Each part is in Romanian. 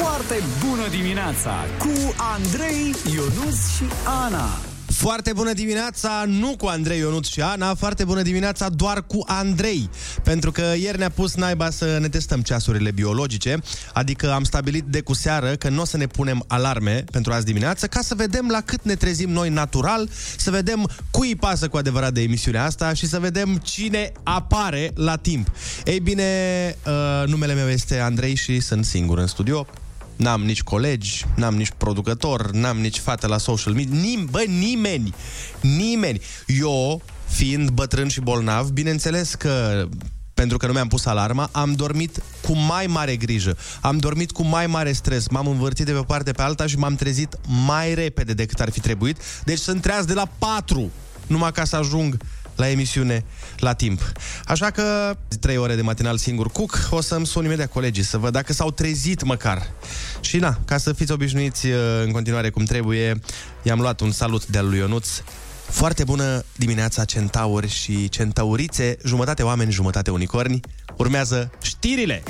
Foarte bună dimineața cu Andrei, Ionus și Ana. Foarte bună dimineața, nu cu Andrei Ionut și Ana, foarte bună dimineața doar cu Andrei. Pentru că ieri ne-a pus naiba să ne testăm ceasurile biologice, adică am stabilit de cu seară că nu o să ne punem alarme pentru azi dimineață, ca să vedem la cât ne trezim noi natural, să vedem cui îi pasă cu adevărat de emisiunea asta și să vedem cine apare la timp. Ei bine, uh, numele meu este Andrei și sunt singur în studio. N-am nici colegi, n-am nici producător, n-am nici fată la social media. Nim- bă, nimeni, nimeni. Eu, fiind bătrân și bolnav, bineînțeles că pentru că nu mi-am pus alarma, am dormit cu mai mare grijă, am dormit cu mai mare stres, m-am învârtit de pe o parte pe alta și m-am trezit mai repede decât ar fi trebuit. Deci sunt treaz de la 4 numai ca să ajung la emisiune la timp. Așa că 3 ore de matinal singur cuc, o să-mi sun imediat colegii să văd dacă s-au trezit măcar. Și na, ca să fiți obișnuiți uh, în continuare cum trebuie, i-am luat un salut de-al lui Ionuț. Foarte bună dimineața, centauri și centaurițe, jumătate oameni, jumătate unicorni. Urmează știrile!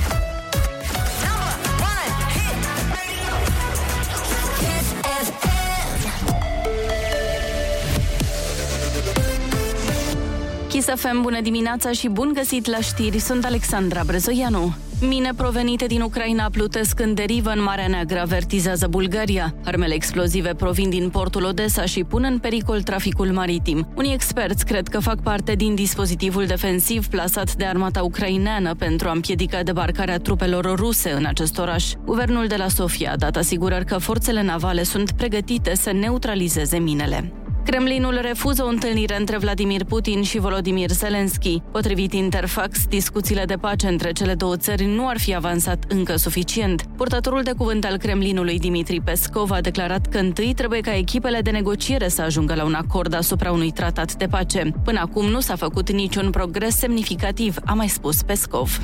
Kiss FM, bună dimineața și bun găsit la știri, sunt Alexandra Brezoianu. Mine provenite din Ucraina plutesc în derivă în Marea Neagră, avertizează Bulgaria. Armele explozive provin din portul Odessa și pun în pericol traficul maritim. Unii experți cred că fac parte din dispozitivul defensiv plasat de armata ucraineană pentru a împiedica debarcarea trupelor ruse în acest oraș. Guvernul de la Sofia a dat asigurări că forțele navale sunt pregătite să neutralizeze minele. Kremlinul refuză o întâlnire între Vladimir Putin și Volodymyr Zelensky. Potrivit Interfax, discuțiile de pace între cele două țări nu ar fi avansat încă suficient. Purtătorul de cuvânt al Kremlinului, Dimitri Peskov, a declarat că întâi trebuie ca echipele de negociere să ajungă la un acord asupra unui tratat de pace. Până acum nu s-a făcut niciun progres semnificativ, a mai spus Peskov.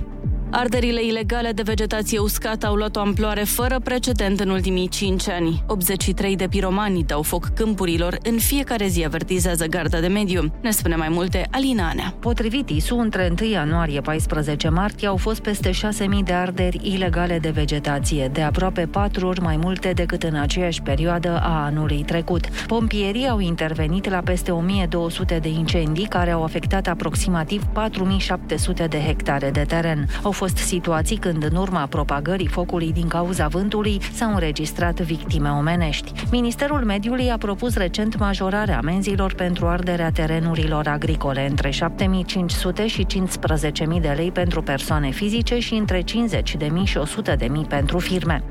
Arderile ilegale de vegetație uscată au luat o amploare fără precedent în ultimii 5 ani. 83 de piromani dau foc câmpurilor în fiecare zi, avertizează Garda de Mediu. Ne spune mai multe Alina Anea. Potrivit ISU, între 1 ianuarie 14 martie au fost peste 6.000 de arderi ilegale de vegetație, de aproape 4 ori mai multe decât în aceeași perioadă a anului trecut. Pompierii au intervenit la peste 1200 de incendii care au afectat aproximativ 4700 de hectare de teren. Au fost situații când, în urma propagării focului din cauza vântului, s-au înregistrat victime omenești. Ministerul Mediului a propus recent majorarea amenzilor pentru arderea terenurilor agricole între 7500 și 15.000 de lei pentru persoane fizice și între 50.000 și 100.000 pentru firme.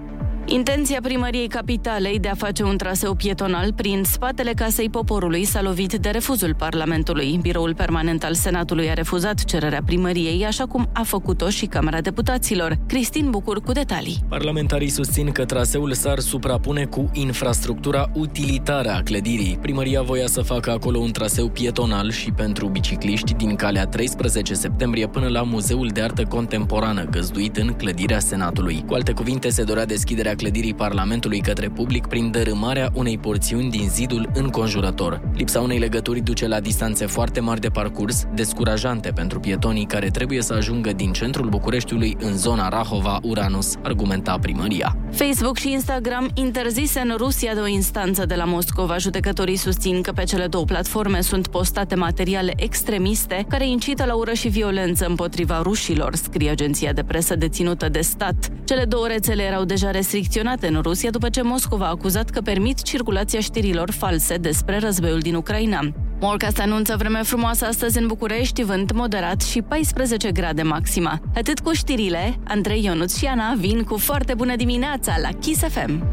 Intenția primăriei capitalei de a face un traseu pietonal prin spatele Casei Poporului s-a lovit de refuzul Parlamentului. Biroul permanent al Senatului a refuzat cererea primăriei, așa cum a făcut-o și Camera Deputaților. Cristin Bucur cu detalii. Parlamentarii susțin că traseul s-ar suprapune cu infrastructura utilitară a clădirii. Primăria voia să facă acolo un traseu pietonal și pentru bicicliști din calea 13 septembrie până la Muzeul de Artă Contemporană, găzduit în clădirea Senatului. Cu alte cuvinte, se dorea deschiderea clădirii Parlamentului către public prin dărâmarea unei porțiuni din zidul înconjurător. Lipsa unei legături duce la distanțe foarte mari de parcurs, descurajante pentru pietonii care trebuie să ajungă din centrul Bucureștiului în zona Rahova-Uranus, argumenta primăria. Facebook și Instagram interzise în Rusia de o instanță de la Moscova. Judecătorii susțin că pe cele două platforme sunt postate materiale extremiste care incită la ură și violență împotriva rușilor, scrie agenția de presă deținută de stat. Cele două rețele erau deja restricționate în Rusia după ce Moscova a acuzat că permit circulația știrilor false despre războiul din Ucraina. Morca se anunță vreme frumoasă astăzi în București, vânt moderat și 14 grade maxima. Atât cu știrile, Andrei Ionuț și Ana vin cu foarte bună dimineața la Kiss FM.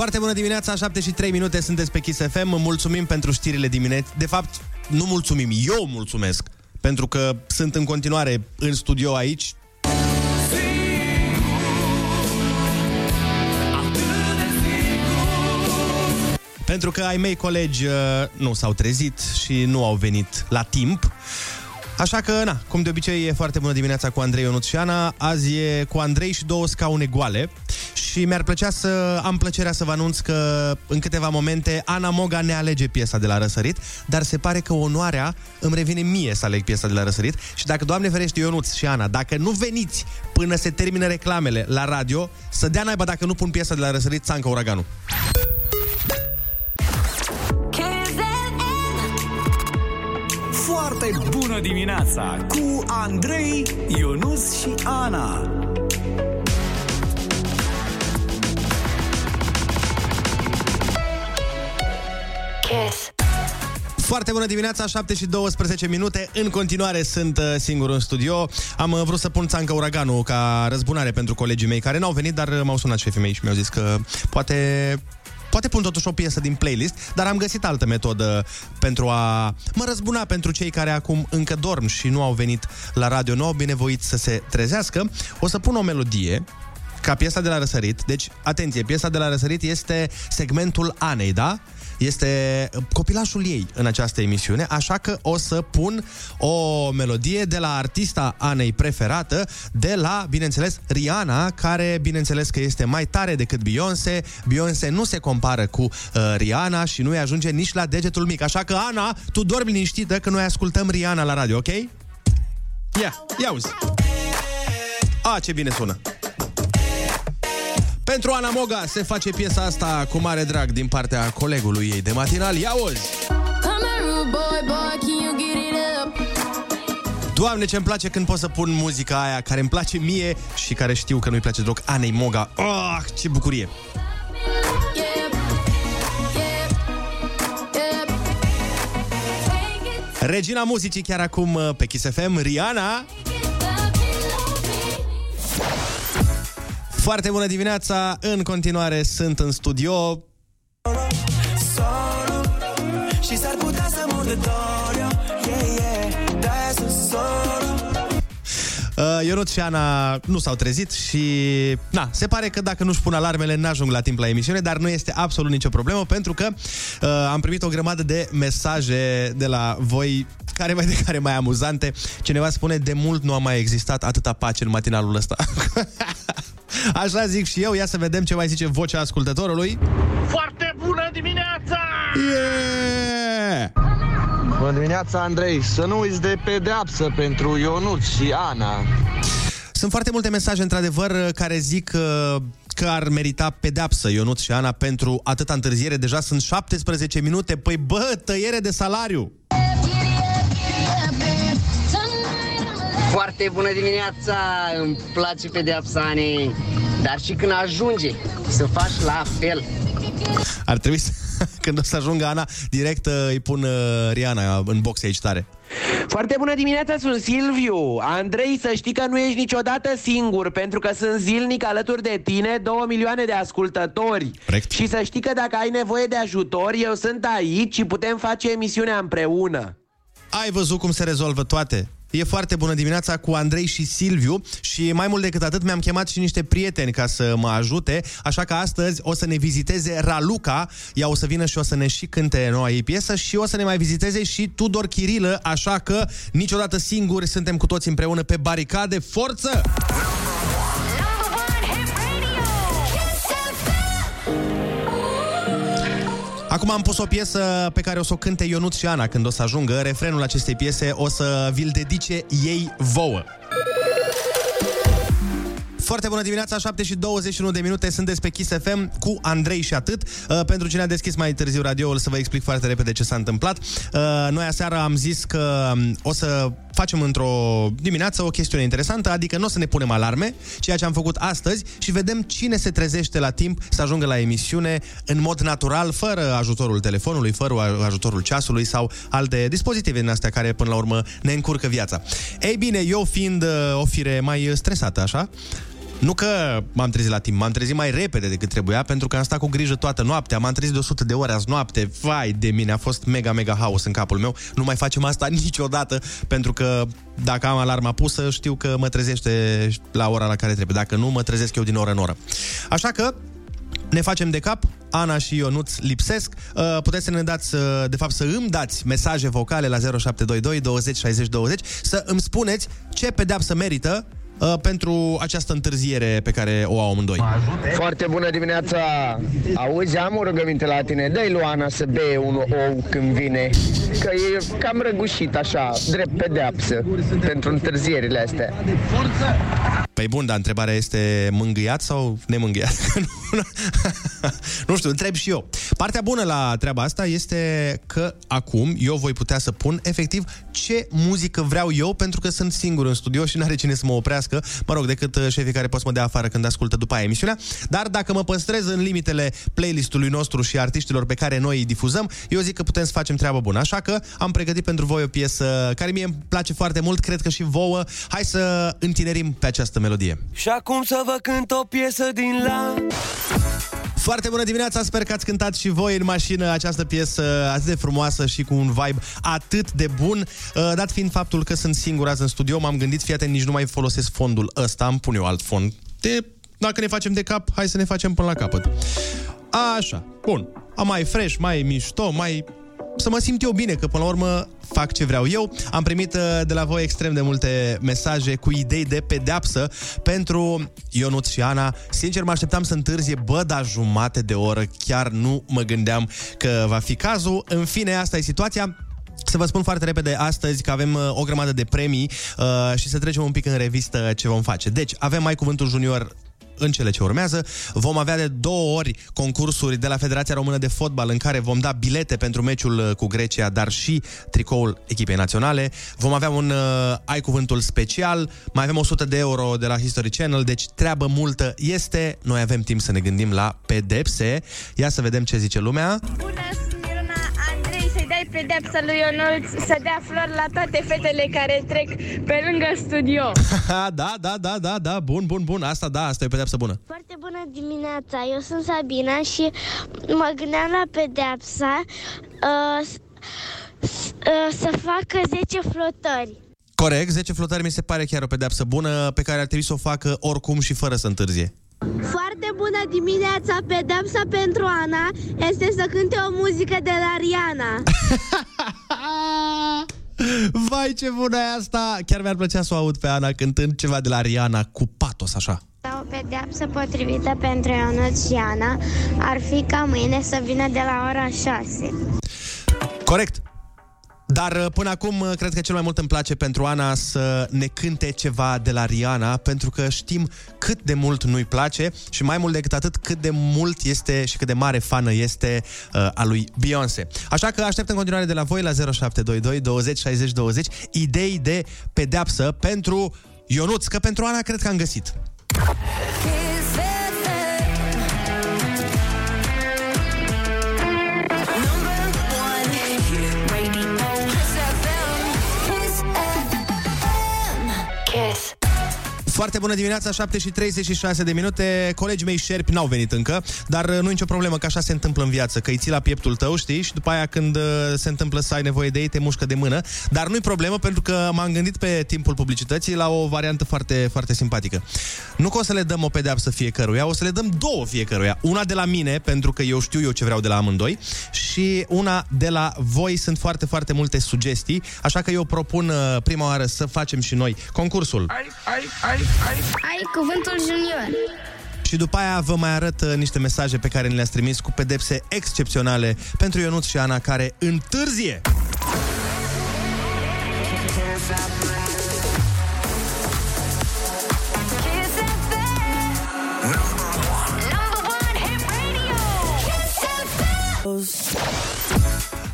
Foarte bună dimineața, 7 și 3 minute, sunteți pe Kiss FM. Mulțumim pentru știrile dimineți. De fapt, nu mulțumim, eu mulțumesc. Pentru că sunt în continuare în studio aici. Pentru că ai mei colegi uh, nu s-au trezit și nu au venit la timp. Așa că, na, cum de obicei, e foarte bună dimineața cu Andrei Ionut și Ana. Azi e cu Andrei și două scaune goale. și mi-ar plăcea să am plăcerea să vă anunț că în câteva momente Ana Moga ne alege piesa de la Răsărit, dar se pare că onoarea îmi revine mie să aleg piesa de la Răsărit și dacă, Doamne ferește, Ionuț și Ana, dacă nu veniți până se termină reclamele la radio, să dea naiba dacă nu pun piesa de la Răsărit, țancă uraganul. Foarte bună dimineața cu Andrei, Ionus și Ana. Kiss. Foarte bună dimineața, 7 și 12 minute. În continuare sunt uh, singur în studio. Am uh, vrut să pun țancă uraganul ca răzbunare pentru colegii mei care n-au venit, dar uh, m-au sunat șefii mei și mi-au zis că poate Poate pun totuși o piesă din playlist, dar am găsit altă metodă pentru a mă răzbuna pentru cei care acum încă dorm și nu au venit la radio nou, binevoit să se trezească. O să pun o melodie ca piesa de la răsărit. Deci, atenție, piesa de la răsărit este segmentul Anei, da? Este copilașul ei în această emisiune, așa că o să pun o melodie de la artista Anei preferată, de la, bineînțeles, Rihanna, care, bineînțeles, că este mai tare decât Beyoncé. Beyoncé nu se compară cu uh, Rihanna și nu-i ajunge nici la degetul mic. Așa că, Ana, tu dormi liniștită că noi ascultăm Rihanna la radio, ok? Ia, ia uzi. A, ce bine sună. Pentru Ana Moga se face piesa asta cu mare drag din partea colegului ei de matinal. Ia uzi! Doamne, ce-mi place când pot să pun muzica aia care îmi place mie și care știu că nu-i place deloc Anei Moga. Oh, ce bucurie! Regina muzicii chiar acum uh, pe Kiss FM, Rihanna Foarte bună dimineața! În continuare sunt în studio. Și s-ar putea să mor de dor, yeah, yeah, Uh, Ionut și Ana nu s-au trezit și na, se pare că dacă nu-și pun alarmele n-ajung la timp la emisiune, dar nu este absolut nicio problemă pentru că uh, am primit o grămadă de mesaje de la voi care mai de care mai amuzante. Cineva spune de mult nu a mai existat atâta pace în matinalul ăsta. Așa zic și eu, ia să vedem ce mai zice vocea ascultătorului. Foarte bună dimineața! Yeah! Bună dimineața, Andrei! Să nu uiți de pedeapsă pentru Ionut și Ana. Sunt foarte multe mesaje, într-adevăr, care zic uh, că ar merita pedeapsă Ionut și Ana pentru atâta întârziere. Deja sunt 17 minute. Păi bă, tăiere de salariu! Foarte bună dimineața! Îmi place pedeapsa Anei, dar și când ajunge să faci la fel. Ar trebui să, când o să ajungă Ana, direct uh, îi pun uh, Riana în box aici tare. Foarte bună dimineața, sunt Silviu. Andrei, să știi că nu ești niciodată singur, pentru că sunt zilnic alături de tine, două milioane de ascultători. Correct. Și să știi că dacă ai nevoie de ajutor, eu sunt aici și putem face emisiunea împreună. Ai văzut cum se rezolvă toate? E foarte bună dimineața cu Andrei și Silviu și mai mult decât atât mi-am chemat și niște prieteni ca să mă ajute, așa că astăzi o să ne viziteze Raluca, ea o să vină și o să ne și cânte noua ei piesă și o să ne mai viziteze și Tudor Chirilă, așa că niciodată singuri suntem cu toți împreună pe baricade. Forță! Acum am pus o piesă pe care o să o cânte Ionut și Ana când o să ajungă. Refrenul acestei piese o să vi-l dedice ei vouă. Foarte bună dimineața, 7 și 21 de minute, sunteți pe Kiss FM cu Andrei și atât. Uh, pentru cine a deschis mai târziu radioul, să vă explic foarte repede ce s-a întâmplat. Uh, noi aseară am zis că um, o să facem într-o dimineață o chestiune interesantă, adică nu o să ne punem alarme, ceea ce am făcut astăzi și vedem cine se trezește la timp să ajungă la emisiune în mod natural, fără ajutorul telefonului, fără ajutorul ceasului sau alte dispozitive din astea care până la urmă ne încurcă viața. Ei bine, eu fiind uh, o fire mai stresată, așa, nu că m-am trezit la timp, m-am trezit mai repede decât trebuia, pentru că am stat cu grijă toată noaptea, m-am trezit de 100 de ore azi noapte, vai de mine, a fost mega, mega haos în capul meu, nu mai facem asta niciodată, pentru că dacă am alarma pusă, știu că mă trezește la ora la care trebuie, dacă nu, mă trezesc eu din oră în oră. Așa că, ne facem de cap, Ana și Ionuț lipsesc. Uh, puteți să ne dați, uh, de fapt să îmi dați mesaje vocale la 0722 20 60 20 să îmi spuneți ce pedeapsă merită uh, pentru această întârziere pe care o au amândoi. Foarte bună dimineața! Auzi, am o rugăminte la tine. Dă-i lui Ana să bee un ou când vine. Că e cam răgușit așa, drept pedeapsă pentru întârzierile astea. Păi bun, dar întrebarea este mângâiat sau nemângâiat? nu știu, întreb și eu. Partea bună la treaba asta este că acum eu voi putea să pun efectiv ce muzică vreau eu pentru că sunt singur în studio și n-are cine să mă oprească, mă rog, decât uh, șefii care pot să mă dea afară când ascultă după aia emisiunea. Dar dacă mă păstrez în limitele playlistului nostru și artiștilor pe care noi îi difuzăm, eu zic că putem să facem treabă bună. Așa că am pregătit pentru voi o piesă care mie îmi place foarte mult, cred că și vouă. Hai să întinerim pe această melodie. Și acum să vă cânt o piesă din la... Foarte bună dimineața, sper că ați cântat și voi în mașină această piesă atât de frumoasă și cu un vibe atât de bun. Uh, Dat fiind faptul că sunt singur azi în studio, m-am gândit, fii atent, nici nu mai folosesc fondul ăsta, îmi pun eu alt fond. De, dacă ne facem de cap, hai să ne facem până la capăt. Așa, bun. Am mai fresh, mai mișto, mai să mă simt eu bine, că până la urmă fac ce vreau eu. Am primit uh, de la voi extrem de multe mesaje cu idei de pedeapsă pentru Ionuț și Ana. Sincer, mă așteptam să întârzie, bă, dar jumate de oră. Chiar nu mă gândeam că va fi cazul. În fine, asta e situația. Să vă spun foarte repede astăzi că avem uh, o grămadă de premii uh, și să trecem un pic în revistă ce vom face. Deci, avem mai cuvântul junior în cele ce urmează. Vom avea de două ori concursuri de la Federația Română de Fotbal în care vom da bilete pentru meciul uh, cu Grecia, dar și tricoul echipei naționale. Vom avea un uh, ai cuvântul special, mai avem 100 de euro de la History Channel, deci treabă multă este. Noi avem timp să ne gândim la pedepse. Ia să vedem ce zice lumea. Bună, dai pedepsă lui Ionuț să dea flori la toate fetele care trec pe lângă studio. da, da, da, da, da, bun, bun, bun. Asta da, asta e o pedeapsă bună. Foarte bună dimineața, eu sunt Sabina și mă gândeam la pedeapsa uh, s- s- uh, să facă 10 flotări. Corect, 10 flotări mi se pare chiar o pedeapsă bună pe care ar trebui să o facă oricum și fără să întârzie. Foarte bună dimineața, pedepsa pentru Ana este să cânte o muzică de la Rihanna. Vai, ce bună e asta! Chiar mi-ar plăcea să o aud pe Ana cântând ceva de la Rihanna cu patos așa. O pedeapsă potrivită pentru Ionuț și Ana ar fi ca mâine să vină de la ora 6. Corect. Dar uh, până acum, uh, cred că cel mai mult îmi place pentru Ana să ne cânte ceva de la Rihanna, pentru că știm cât de mult nu-i place și mai mult decât atât, cât de mult este și cât de mare fană este uh, a lui Beyoncé. Așa că aștept în continuare de la voi la 0722 20 60 20 idei de pedeapsă pentru Ionuț, că pentru Ana cred că am găsit. Foarte bună dimineața, 7 și 36 de minute. Colegii mei șerpi n-au venit încă, dar uh, nu e nicio problemă, că așa se întâmplă în viață, că îi ții la pieptul tău, știi, și după aia când uh, se întâmplă să ai nevoie de ei, te mușcă de mână. Dar nu-i problemă, pentru că m-am gândit pe timpul publicității la o variantă foarte, foarte simpatică. Nu că o să le dăm o pedeapsă fiecăruia, o să le dăm două fiecăruia. Una de la mine, pentru că eu știu eu ce vreau de la amândoi, și una de la voi. Sunt foarte, foarte multe sugestii, așa că eu propun uh, prima oară să facem și noi concursul. Ai, ai, ai, ai. Ai cuvântul junior. Și după aia vă mai arăt uh, niște mesaje pe care ni le-ați trimis cu pedepse excepționale pentru Ionuț și Ana care întârzie.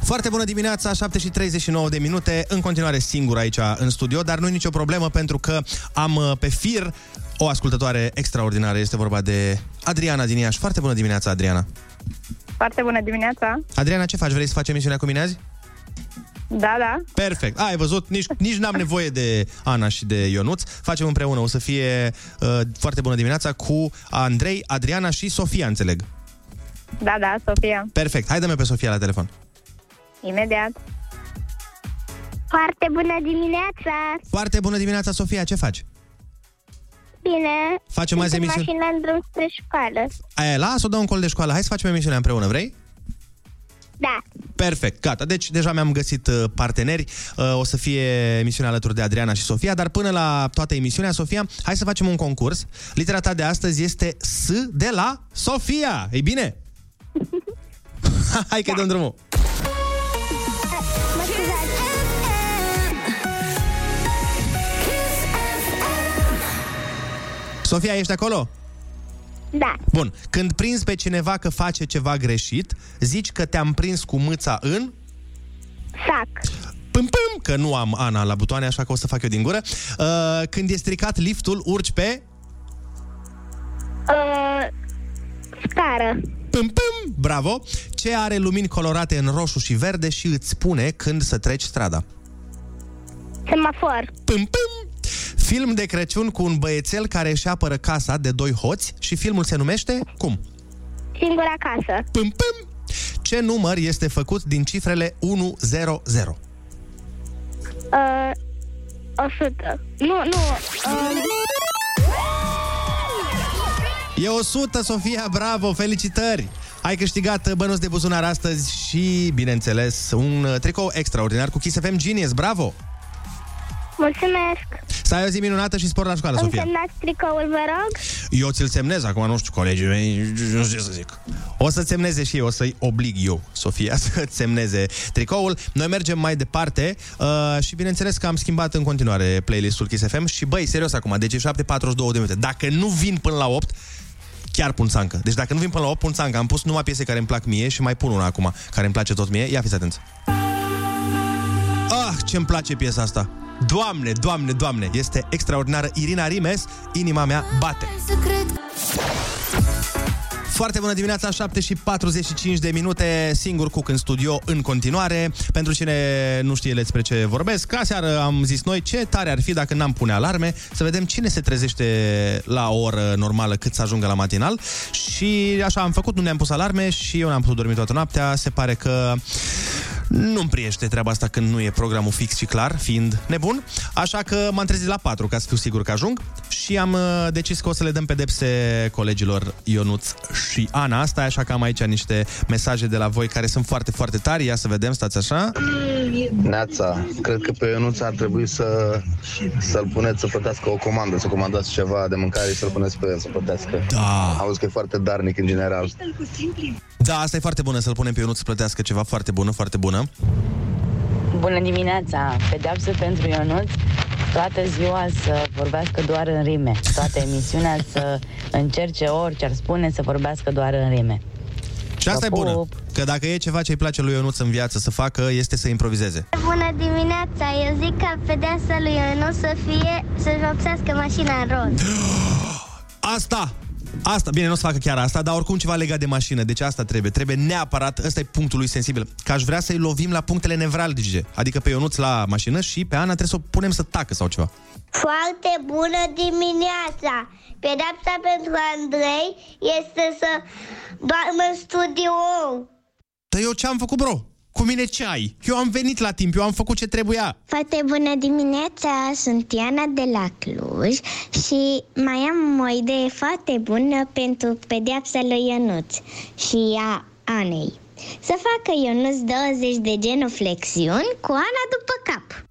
Foarte bună dimineața, 7 și 39 de minute, în continuare singur aici în studio, dar nu e nicio problemă pentru că am uh, pe fir o ascultătoare extraordinară, este vorba de Adriana din Iași. Foarte bună dimineața, Adriana! Foarte bună dimineața! Adriana, ce faci? Vrei să facem emisiunea cu mine azi? Da, da. Perfect. Ai văzut? Nici, nici n-am nevoie de Ana și de Ionuț. Facem împreună. O să fie uh, foarte bună dimineața cu Andrei, Adriana și Sofia, înțeleg. Da, da, Sofia. Perfect. Hai dă pe Sofia la telefon. Imediat. Foarte bună dimineața! Foarte bună dimineața, Sofia. Ce faci? Bine. Facem azi Sunt în emisiune- mașină în drum spre școală. Aia, las-o, dă un col de școală. Hai să facem emisiunea împreună, vrei? Da. Perfect, gata. Deci deja mi-am găsit uh, parteneri. Uh, O să fie emisiunea alături de Adriana și Sofia, dar până la toată emisiunea, Sofia, hai să facem un concurs. Litera ta de astăzi este S de la Sofia. Ei bine? hai că dăm drumul. Sofia, ești acolo? Da. Bun. Când prinzi pe cineva că face ceva greșit, zici că te-am prins cu mâța în... Sac. Pâm, pâm, că nu am Ana la butoane, așa că o să fac eu din gură. Uh, când e stricat liftul, urci pe... Uh, scară. Pâm, pâm, bravo! Ce are lumini colorate în roșu și verde și îți spune când să treci strada? Semafor. Pâm, pâm! Film de Crăciun cu un băiețel care își apără casa de doi hoți și filmul se numește cum? Singura casă. Pâm, pâm! Ce număr este făcut din cifrele 100? Uh, 100. Nu, nu. Uh, E 100, Sofia, bravo, felicitări! Ai câștigat bănuți de buzunar astăzi și, bineînțeles, un uh, tricou extraordinar cu Kiss FM Genius, bravo! Mulțumesc. Să ai o zi minunată și spor la școală, Îmi Sofia. semnați tricoul, vă rog? Eu ți-l semnez, acum nu știu, colegii mei, nu știu ce să zic. O să semneze și eu, o să-i oblig eu, Sofia, să-ți semneze tricoul. Noi mergem mai departe uh, și bineînțeles că am schimbat în continuare playlistul Kiss FM și băi, serios acum, deci e 7.42 de minute. Dacă nu vin până la 8, chiar pun țancă. Deci dacă nu vin până la 8, pun țancă. Am pus numai piese care îmi plac mie și mai pun una acum, care îmi place tot mie. Ia fiți atenți. Ah, ce-mi place piesa asta. Doamne, doamne, doamne, este extraordinară. Irina Rimes, inima mea bate. Foarte bună dimineața, 7 și 45 de minute, singur cuc în studio în continuare. Pentru cine nu știe despre ce vorbesc, ca seară am zis noi ce tare ar fi dacă n-am pune alarme, să vedem cine se trezește la o oră normală cât să ajungă la matinal. Și așa am făcut, nu ne-am pus alarme și eu n-am putut dormi toată noaptea. Se pare că nu-mi priește treaba asta când nu e programul fix și clar, fiind nebun. Așa că m-am trezit la 4 ca să fiu sigur că ajung și am uh, decis că o să le dăm pedepse colegilor Ionuț și Ana. Asta așa că am aici niște mesaje de la voi care sunt foarte, foarte tari. Ia să vedem, stați așa. Neața, cred că pe Ionuț ar trebui să, să-l puneți să plătească o comandă, să comandați ceva de mâncare și să-l puneți pe el să plătească. Da. Auzi că e foarte darnic în general. Da, asta e foarte bună, să-l punem pe Ionuț să plătească ceva foarte bună, foarte bună. Bună dimineața! Pedeapsă pentru Ionuț, toată ziua să vorbească doar în rime, toată emisiunea să încerce orice ar spune să vorbească doar în rime. Și asta e Vă bună. pup. Că dacă e ceva ce îi place lui Ionuț în viață să facă, este să improvizeze. Bună dimineața! Eu zic că pedeapsa lui Ionut să fie să-și vopsească mașina în roz. Asta! Asta, bine, nu o să facă chiar asta, dar oricum ceva legat de mașină, deci asta trebuie. Trebuie neapărat, ăsta e punctul lui sensibil. Că aș vrea să-i lovim la punctele nevralgice, adică pe Ionuț la mașină și pe Ana trebuie să o punem să tacă sau ceva. Foarte bună dimineața! Pedeapsa pentru Andrei este să doarmă în studio. Dar eu ce am făcut, bro? Cu mine ce ai? Eu am venit la timp, eu am făcut ce trebuia. Foarte bună dimineața! Sunt Iana de la Cluj și mai am o idee foarte bună pentru pedeapsa lui Ionuț și a Anei. Să facă Ionuț 20 de genuflexiuni cu Ana după cap.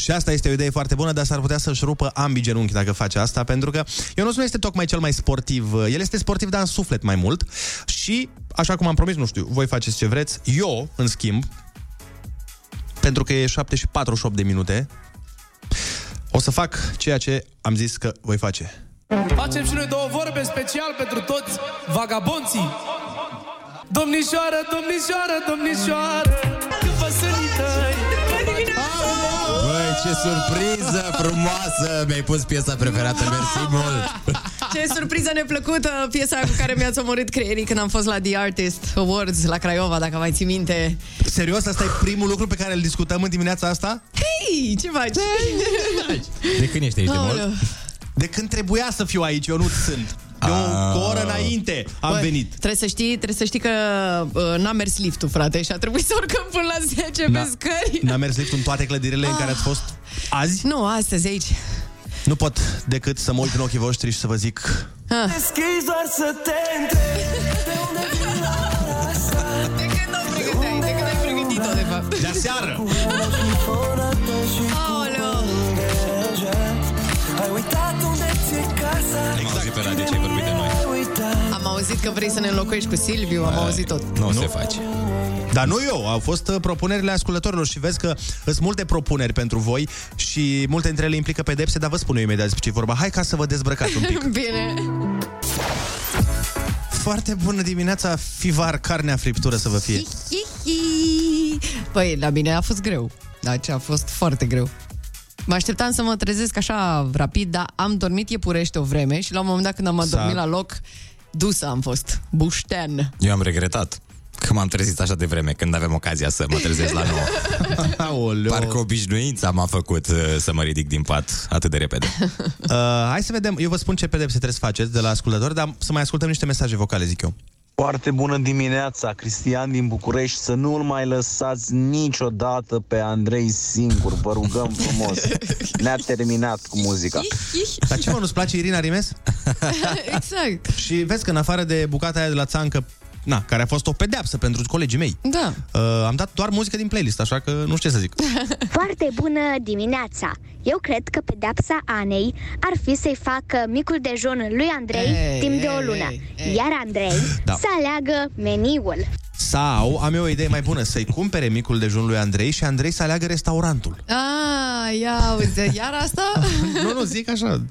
Și asta este o idee foarte bună, dar s-ar putea să-și rupă ambii genunchi dacă face asta, pentru că Ionuț nu este tocmai cel mai sportiv. El este sportiv, dar în suflet mai mult. Și, așa cum am promis, nu știu, voi faceți ce vreți. Eu, în schimb, pentru că e 7 și 48 de minute, o să fac ceea ce am zis că voi face. Facem și noi două vorbe special pentru toți vagabonții. Domnișoară, domnișoară, domnișoară, ce surpriză frumoasă! Mi-ai pus piesa preferată, mersi mult! Ce surpriză neplăcută piesa cu care mi-ați omorât creierii când am fost la The Artist Awards la Craiova, dacă mai ții minte. Serios, asta e primul lucru pe care îl discutăm în dimineața asta? Hei, ce faci? De când ești aici de Aoleu. mult? De când trebuia să fiu aici, eu nu sunt. De o, cu o oră înainte am Băi, venit. Trebuie să știi, trebuie să știi că uh, n-a mers liftul, frate, și a trebuit să urcăm până la 10 Da. pe scări. N-am mers lift în toate clădirile în care ați fost azi? Nu, astăzi aici. Nu pot decât să mă uit în ochii voștri și să vă zic Ah. Deschizi doar să te întreb De unde vine asta? De când am pregătit? De când ai pregătit? aseară. De aseară! Auzit că vrei să ne înlocuiești cu Silviu, am auzit tot. Nu, se face. Dar nu eu, au fost uh, propunerile ascultătorilor și vezi că sunt multe propuneri pentru voi și multe dintre ele implică pedepse, dar vă spun eu imediat despre ce e vorba. Hai ca să vă dezbrăcați un pic. Bine. Foarte bună dimineața, fivar, carnea friptură să vă fie. Păi, la mine a fost greu. Deci a fost foarte greu. Mă așteptam să mă trezesc așa rapid, dar am dormit iepurește o vreme și la un moment dat când am S-a- adormit la loc, dusă am fost. Buștean. Eu am regretat că m-am trezit așa de vreme când avem ocazia să mă trezesc la 9. Aoleu. Parcă obișnuința m-a făcut uh, să mă ridic din pat atât de repede. Uh, hai să vedem, eu vă spun ce pedepse trebuie să faceți de la ascultători, dar să mai ascultăm niște mesaje vocale, zic eu. Foarte bună dimineața, Cristian din București. Să nu-l mai lăsați niciodată pe Andrei singur, vă rugăm frumos. Ne-a terminat cu muzica. Dar ce mă, nu-ți place Irina Rimes? exact. Și vezi că în afară de bucata aia de la țancă, na, care a fost o pedeapsă pentru colegii mei, Da. uh, am dat doar muzică din playlist, așa că nu știu ce să zic. Foarte bună dimineața! Eu cred că pedepsa Anei ar fi să-i facă micul dejun lui Andrei Ei, timp de o ei, lună, ei, iar Andrei Da. să aleagă meniul. Sau am eu o idee mai bună, să-i cumpere micul dejun lui Andrei și Andrei să aleagă restaurantul. Ah, ia uite, iar asta? nu, nu, zic așa.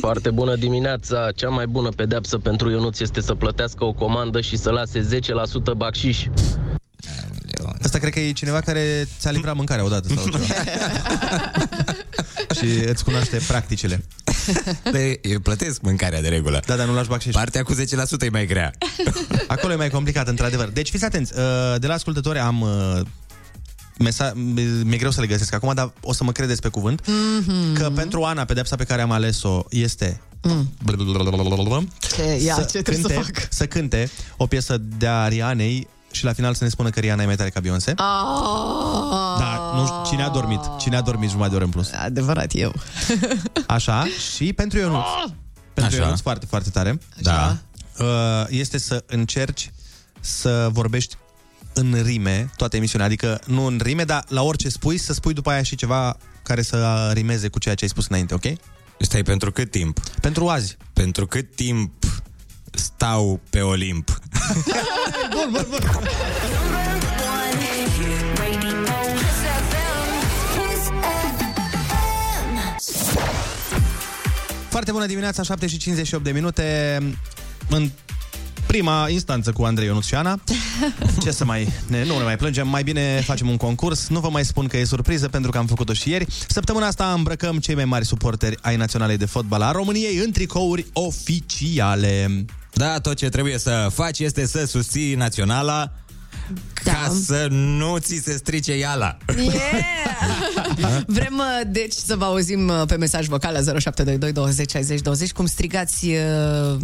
Foarte bună dimineața! Cea mai bună pedeapsă pentru Ionuț este să plătească o comandă și să lase 10% bacșiș. Asta cred că e cineva care ți-a livrat mâncarea odată sau ceva. și îți cunoaște practicile. De, eu plătesc mâncarea de regulă. Da, dar nu lași bacșiș. Partea cu 10% e mai grea. Acolo e mai complicat, într-adevăr. Deci fiți atenți, uh, de la ascultători am uh, mesa- mi-e greu să le găsesc acum, dar o să mă credeți pe cuvânt, Mhm. că pentru Ana, pedepsa pe care am ales-o este Mm. Ce, ia, ce trebuie să fac? să cânte o piesă de Arianei și la final să ne spună că Rihanna e mai tare ca Beyoncé. Ah. Da, nu știu, cine a dormit? Cine a dormit jumătate de oră în plus? Adevărat, eu. Așa, și pentru Ionuț. Pentru Așa. Ionuț foarte, foarte tare. Da. Uh, Este să încerci să vorbești în rime toată emisiunea, adică nu în rime, dar la orice spui, să spui după aia și ceva care să rimeze cu ceea ce ai spus înainte, ok? Stai pentru cât timp? Pentru azi. Pentru cât timp stau pe Olimp? Bun, bun, bun. Foarte bună dimineața, 7 și 58 de minute. În prima instanță cu Andrei Ionuț și Ana. Ce să mai... Ne, nu ne mai plângem, mai bine facem un concurs. Nu vă mai spun că e surpriză pentru că am făcut-o și ieri. Săptămâna asta îmbrăcăm cei mai mari suporteri ai Naționalei de Fotbal a României în tricouri oficiale. Da, tot ce trebuie să faci este să susții naționala ca să nu ți se strice iala. Vrem, uh, deci, să vă auzim uh, pe mesaj vocal la 0722 20 60 20 cum strigați uh,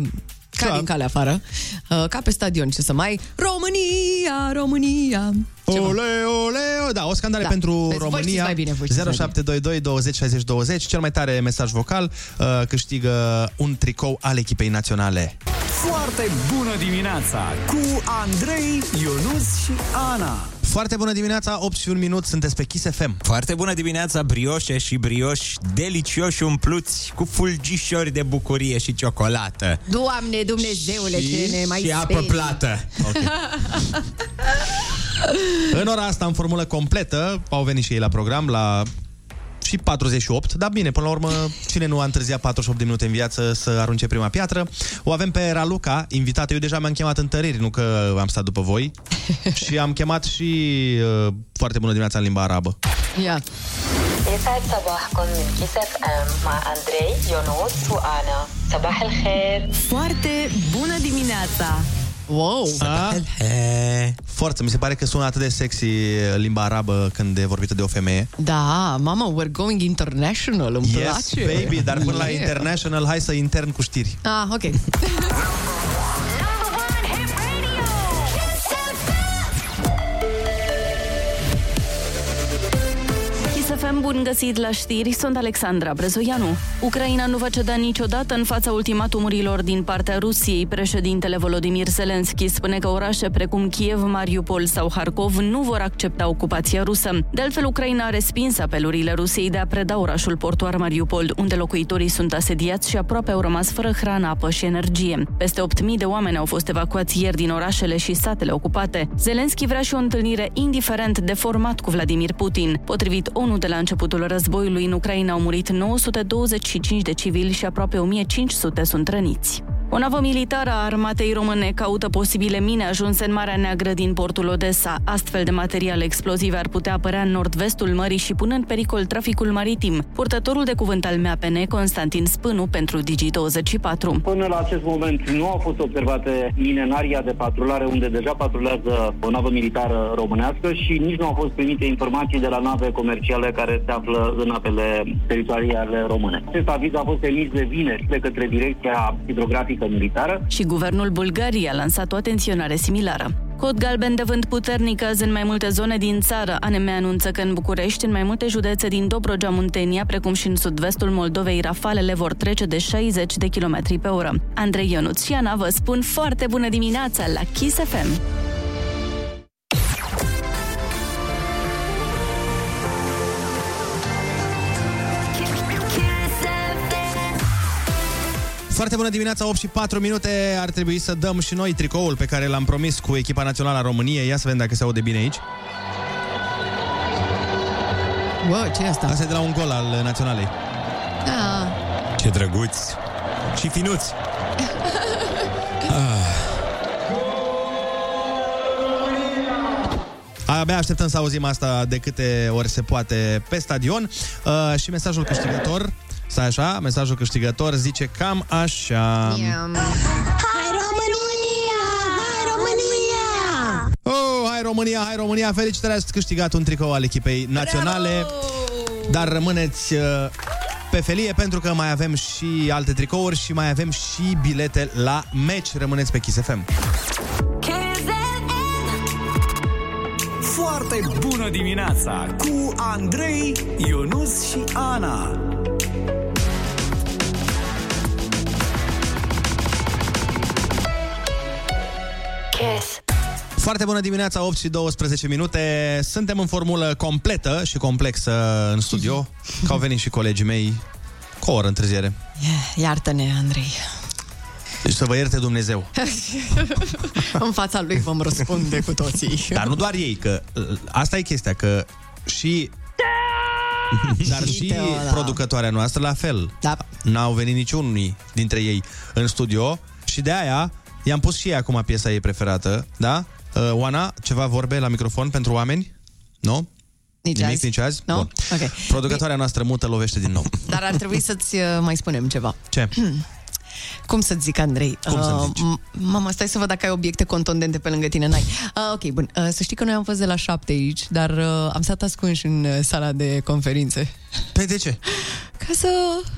ca Da. din calea afară, uh, ca pe stadion, ce să mai... România, România... Ceva. Ole, ole, da, o scandare Da. pentru Vezi, voi România. știți mai bine, voi știți mai bine. 0722 20 60 20. Cel mai tare mesaj vocal uh, câștigă un tricou al echipei naționale. Foarte bună dimineața cu Andrei, Ionus și Ana. Foarte bună dimineața, 8 și 1 minut, sunteți pe Kiss FM. Foarte bună dimineața, brioșe și brioși delicioși umpluți cu fulgișori de bucurie și ciocolată. Doamne, Dumnezeule, ce ne mai și apă sperii. plată. În ora asta, în formulă completă, au venit și ei la program, la și 48, dar bine, până la urmă, cine nu a întârziat 48 de minute în viață să arunce prima piatră? O avem pe Raluca, invitată. Eu deja mi-am chemat întăriri, nu că am stat după voi. și am chemat și uh, foarte bună dimineața în limba arabă. Ia. يسعد صباحكم من كيس اف ام مع اندري يونس وانا صباح الخير Foarte bună dimineața! Wow! A? Forță, mi se pare că sună atât de sexy limba arabă când e vorbită de o femeie. Da, mama, we're going international, îmi Yes, place. baby, dar până la Yeah. international, hai să intern cu știri. Ah, ok. bun găsit la știri, sunt Alexandra Brezoianu. Ucraina nu va ceda niciodată în fața ultimatumurilor din partea Rusiei. Președintele Volodymyr Zelensky spune că orașe precum Kiev, Mariupol sau Harkov nu vor accepta ocupația rusă. De altfel, Ucraina a respins apelurile Rusiei de a preda orașul portuar Mariupol, unde locuitorii sunt asediați și aproape au rămas fără hrană, apă și energie. Peste 8.000 de oameni au fost evacuați ieri din orașele și satele ocupate. Zelensky vrea și o întâlnire indiferent de format cu Vladimir Putin. Potrivit ONU, de la începutul războiului în Ucraina au murit 925 de civili și aproape 1500 sunt răniți. O navă militară a armatei române caută posibile mine ajunse în Marea Neagră din portul Odessa. Astfel de materiale explozive ar putea apărea în nord-vestul mării și pune în pericol traficul maritim. Purtătorul de cuvânt al MAPN, Constantin Spânu, pentru Digi24. Până la acest moment nu au fost observate mine în aria de patrulare unde deja patrulează o navă militară românească și nici nu au fost primite informații de la nave comerciale care se află în apele teritoriale române. Acest aviz a fost emis de vineri de către Direcția Hidrografică Militară. Și guvernul Bulgariei a lansat o atenționare similară. Cod galben de vânt puternic azi în mai multe zone din țară. ANM anunță că în București, în mai multe județe din Dobrogea, Muntenia, precum și în sud-vestul Moldovei, rafalele vor trece de 60 de km pe oră. Andrei Ionuț și Ana vă spun foarte bună dimineața la Kiss FM! Foarte bună dimineața, 8 și 4 minute. Ar trebui să dăm și noi tricoul pe care l-am promis cu echipa națională a României. Ia să vedem dacă se aude bine aici. Wow, ce e asta? Asta e de la un gol al naționalei. Da. Ce drăguți și finuți. Abia așteptăm să auzim asta de câte ori se poate pe stadion. Uh, și mesajul câștigător, stai așa, mesajul câștigător zice cam așa. Hai România! Hai România! Oh, hai România, hai România! Felicitări, ați câștigat un tricou al echipei naționale. Dar rămâneți uh, pe felie pentru că mai avem și alte tricouri și mai avem și bilete la meci. Rămâneți pe Kiss FM. Foarte bună dimineața cu Andrei, Ionus și Ana. Kiss. Foarte bună dimineața, 8 și 12 minute. Suntem în formulă completă și complexă în studio, că au venit și colegii mei cu o oră întârziere. Iartă-ne, Andrei. Deci să vă ierte Dumnezeu. în fața lui vom răspunde cu toții. Dar nu doar ei, că uh, asta e chestia, că și dar și Teo, da. producătoarea noastră la fel. Da. N-au venit niciunii dintre ei în studio și de aia i-am pus și ei acum piesa ei preferată, da? Uh, Oana, ceva vorbe la microfon pentru oameni? Nu? Nici Nimic, azi? nici azi? Nu? Bun. Ok. Producătoarea noastră mută lovește din nou. Dar ar trebui să-ți uh, mai spunem ceva. Ce? Cum să-ți zic, Andrei? Cum să-mi zici? m- Mama, stai să văd dacă ai obiecte contundente pe lângă tine. N-ai. Uh, ok, bun. Uh, să știi că noi am fost de la șapte aici, dar uh, am stat ascunși în uh, sala de conferințe. Păi de ce? Ca să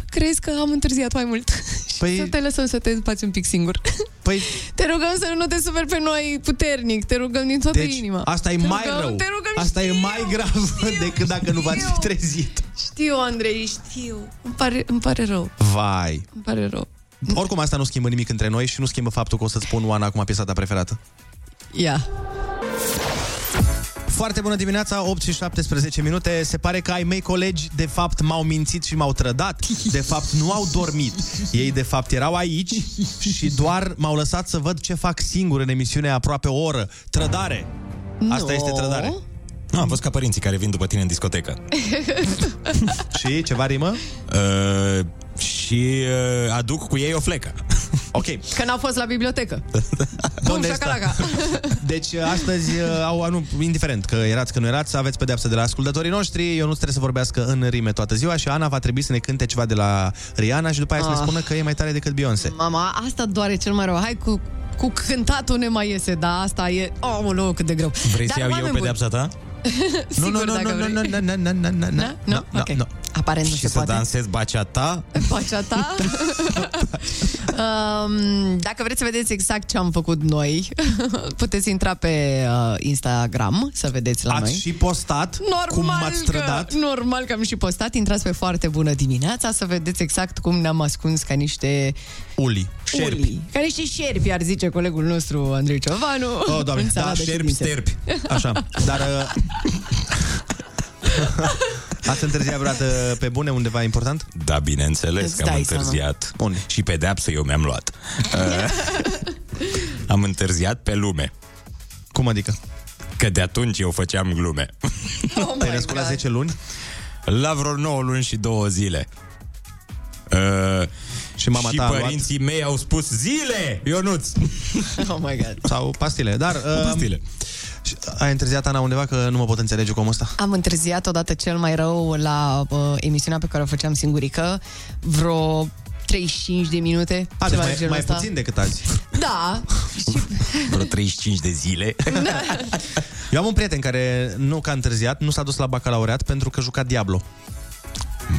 crezi că am întârziat mai mult și Păi- să te lăsăm să te spați un pic singur. Păi... Te rugăm să nu te superi pe noi puternic, te rugăm din toată Deci, inima. asta e te mai rugăm, rău. Te rugăm, Asta e mai grav decât dacă nu v-ați fi trezit. Știu, Andrei, știu. Îmi pare, îmi pare rău, Vai. îmi pare rău. Oricum asta nu schimbă nimic între noi și nu schimbă faptul că o să-ți spun Oana acum piesa ta preferată. Ia. Foarte bună dimineața, 8 și 17 minute. Se pare că ai mei colegi de fapt m-au mințit și m-au trădat. De fapt nu au dormit. Ei de fapt erau aici și doar m-au lăsat să văd ce fac singur în emisiune aproape o oră. Trădare. Asta No. este trădare. Nu, am fost ca părinții care vin după tine în discotecă. și ceva rimă? Uh, și uh, aduc cu ei o flecă. Ok. Că n-au fost la bibliotecă. Bum, Unde șacalaca. Deci astăzi uh, au, nu, indiferent că erați, că nu erați, aveți pedeapsă de la ascultătorii noștri. Eu nu trebuie să vorbească în rime toată ziua și Ana va trebui să ne cânte ceva de la Rihanna și după aia să ne Ah. spună că e mai tare decât Beyoncé. Mama, asta doare cel mai rău. Hai cu, cu cântatul ne mai iese, da, asta e... Oh, cât de greu. Vrei Dar, să iau eu oameni buni, pedeapsa ta? Sigur, nu, nu, dacă nu, vrei. nu, nu, nu, nu, nu, nu, nu, Nu? nu, Ok. nu. Aparent nu Și se să poate. dansez baciata? Pacea ta. um, dacă vreți să vedeți exact ce am făcut noi, puteți intra pe uh, Instagram să vedeți la Ați noi. și postat cum m-ați strădat? Că, normal că am și postat. Intrați pe foarte bună dimineața să vedeți exact cum ne-am ascuns ca niște Uli. uli. Ca niște șerpi, ar zice colegul nostru Andrei Ciovanu. Oh, doamne, În da, sală de șerpi, ședințe. sterpi. Așa, dar... Uh... Ați întârziat vreodată pe bune undeva important? Da, bineînțeles Îți că am dai întârziat. Unde? Și pedeapsă eu mi-am luat. Uh, am întârziat pe lume. Cum adică? Că de atunci eu făceam glume. Oh Te-ai născut la 10 luni? La vreo 9 luni și 2 zile. Uh, și mama și ta a luat? părinții mei au spus zile, Ionuț. Oh my god. Sau pastile, dar... Uh, Pastile. și Ai întârziat, Ana, undeva că nu mă pot înțelege cu omul ăsta? Am întârziat odată cel mai rău la uh, emisiunea pe care o făceam singurică, vreo 35 de minute. A, deci ceva de mai, genul mai ăsta. puțin decât azi. Da. Vreo 35 de zile. Eu am un prieten care nu că a întârziat, nu s-a dus la bacalaureat pentru că juca Diablo.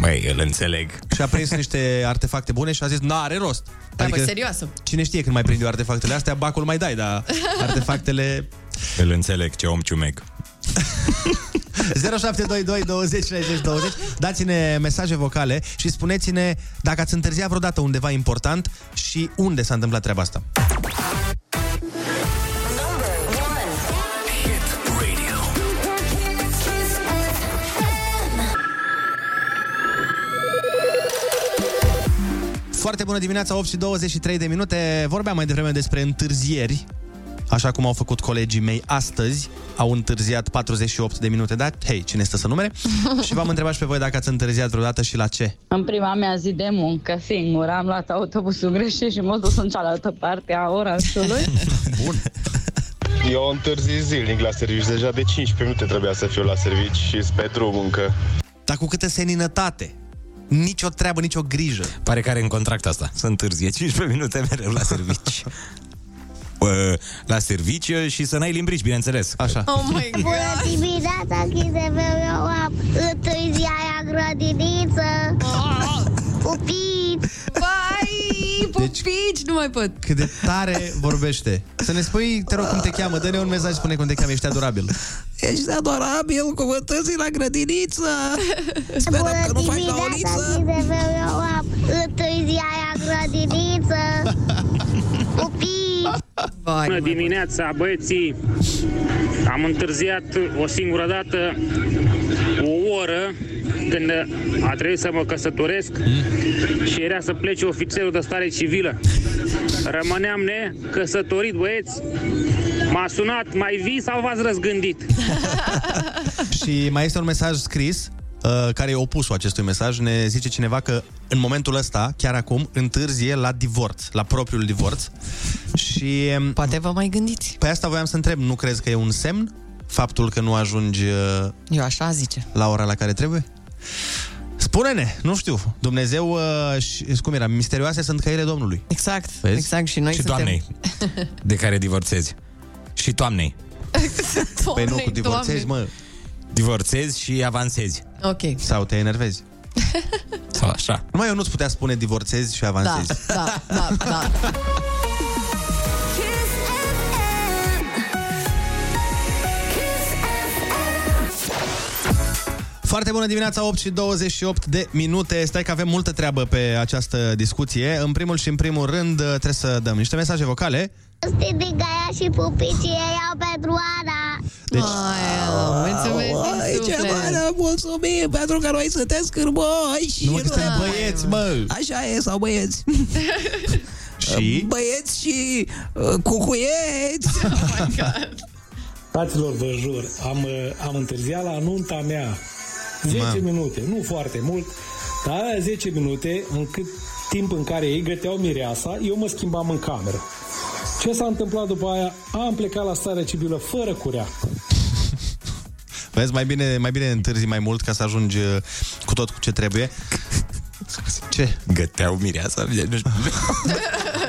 Măi, îl înțeleg. Și a prins niște artefacte bune și a zis, n-are rost. Treabă serioasă. Cine știe când mai prinde eu artefactele astea, bacul mai dai, dar artefactele... Îl înțeleg, ce om ciumec. 0722 20 60 20 Dați-ne mesaje vocale și spuneți-ne dacă ați întârziat vreodată undeva important și unde s-a întâmplat treaba asta. Foarte bună dimineața, 8 și 23 de minute. Vorbeam mai devreme despre întârzieri, așa cum au făcut colegii mei astăzi. Au întârziat 48 de minute, dar hei, cine stă să numere? și v-am întrebat și pe voi dacă ați întârziat vreodată și la ce. În prima mea zi de muncă, singur, am luat autobusul greșit și m-am dus în cealaltă parte a orașului. Bun. Eu întârzi zilnic la serviciu, deja de 15 minute trebuia să fiu la serviciu și sunt pe drum încă. Dar cu câtă seninătate. Nici o treabă, nici o grijă. Pare că are în contract asta. Să întârzie 15 minute mereu la servici. Bă, la serviciu și să n-ai limbrici, bineînțeles. Așa. Oh my god. Bună dimineața, Chisefeu, eu am întârziarea grădiniță. Pupiți! Vai, pupici, nu mai pot. Cât de tare vorbește. Să ne spui, te rog, cum te cheamă. Dă-ne un mesaj, spune cum te cheamă, ești adorabil. Ești adorabil cu întârzi la grădiniță. Sperăm că nu faci la dimineața, oliță. Chisefeu, eu am întârziarea grădiniță. Pupiți! Bună dimineața, băieții! Am întârziat o singură dată o oră când a trebuit să mă căsătoresc și era să plece ofițerul de stare civilă. Rămâneam necăsătorit, băieți. M-a sunat, mai vii sau v-ați răzgândit? Și mai este un mesaj scris uh, care e opusul acestui mesaj. Ne zice cineva că în momentul ăsta, chiar acum, întârzie la divorț, la propriul divorț. Și... Poate vă mai gândiți. Pe asta voiam să întreb, nu crezi că e un semn faptul că nu ajungi uh, Eu așa zice. la ora la care trebuie? Spune-ne, nu știu, Dumnezeu, uh, și, cum era, misterioase sunt căile Domnului. Exact, Vezi? exact și noi și suntem... doamnei, de care divorțezi. Și toamnei. Păi nu, cu divorțezi, mă. Divorțezi și avansezi. Ok. Sau te enervezi. Sau așa. Numai eu nu-ți putea spune divorțezi și avansezi. Da, da, da. Foarte bună dimineața, 8 și 28 de minute. Stai că avem multă treabă pe această discuție. În primul și în primul rând trebuie să dăm niște mesaje vocale. Sti din Gaia și pupicii ei au pentru Ana. Deci, mulțumesc din Ai, ce suflet. mare, mulțumim pentru că noi suntem scârboși. Nu mă, că suntem băieți, mă. Așa e, sau băieți. Și? Băieți și uh, cucuieți. Fraților, vă jur, am, uh, am întârziat la nunta mea 10 Mamă. minute, nu foarte mult, dar alea 10 minute, în cât timp în care ei găteau mireasa, eu mă schimbam în cameră. Ce s-a întâmplat după aia? Am plecat la stare civilă fără curea. Vezi, mai bine, mai bine întârzi mai mult ca să ajungi uh, cu tot cu ce trebuie. Ce? Găteau mireasa? Nu știu.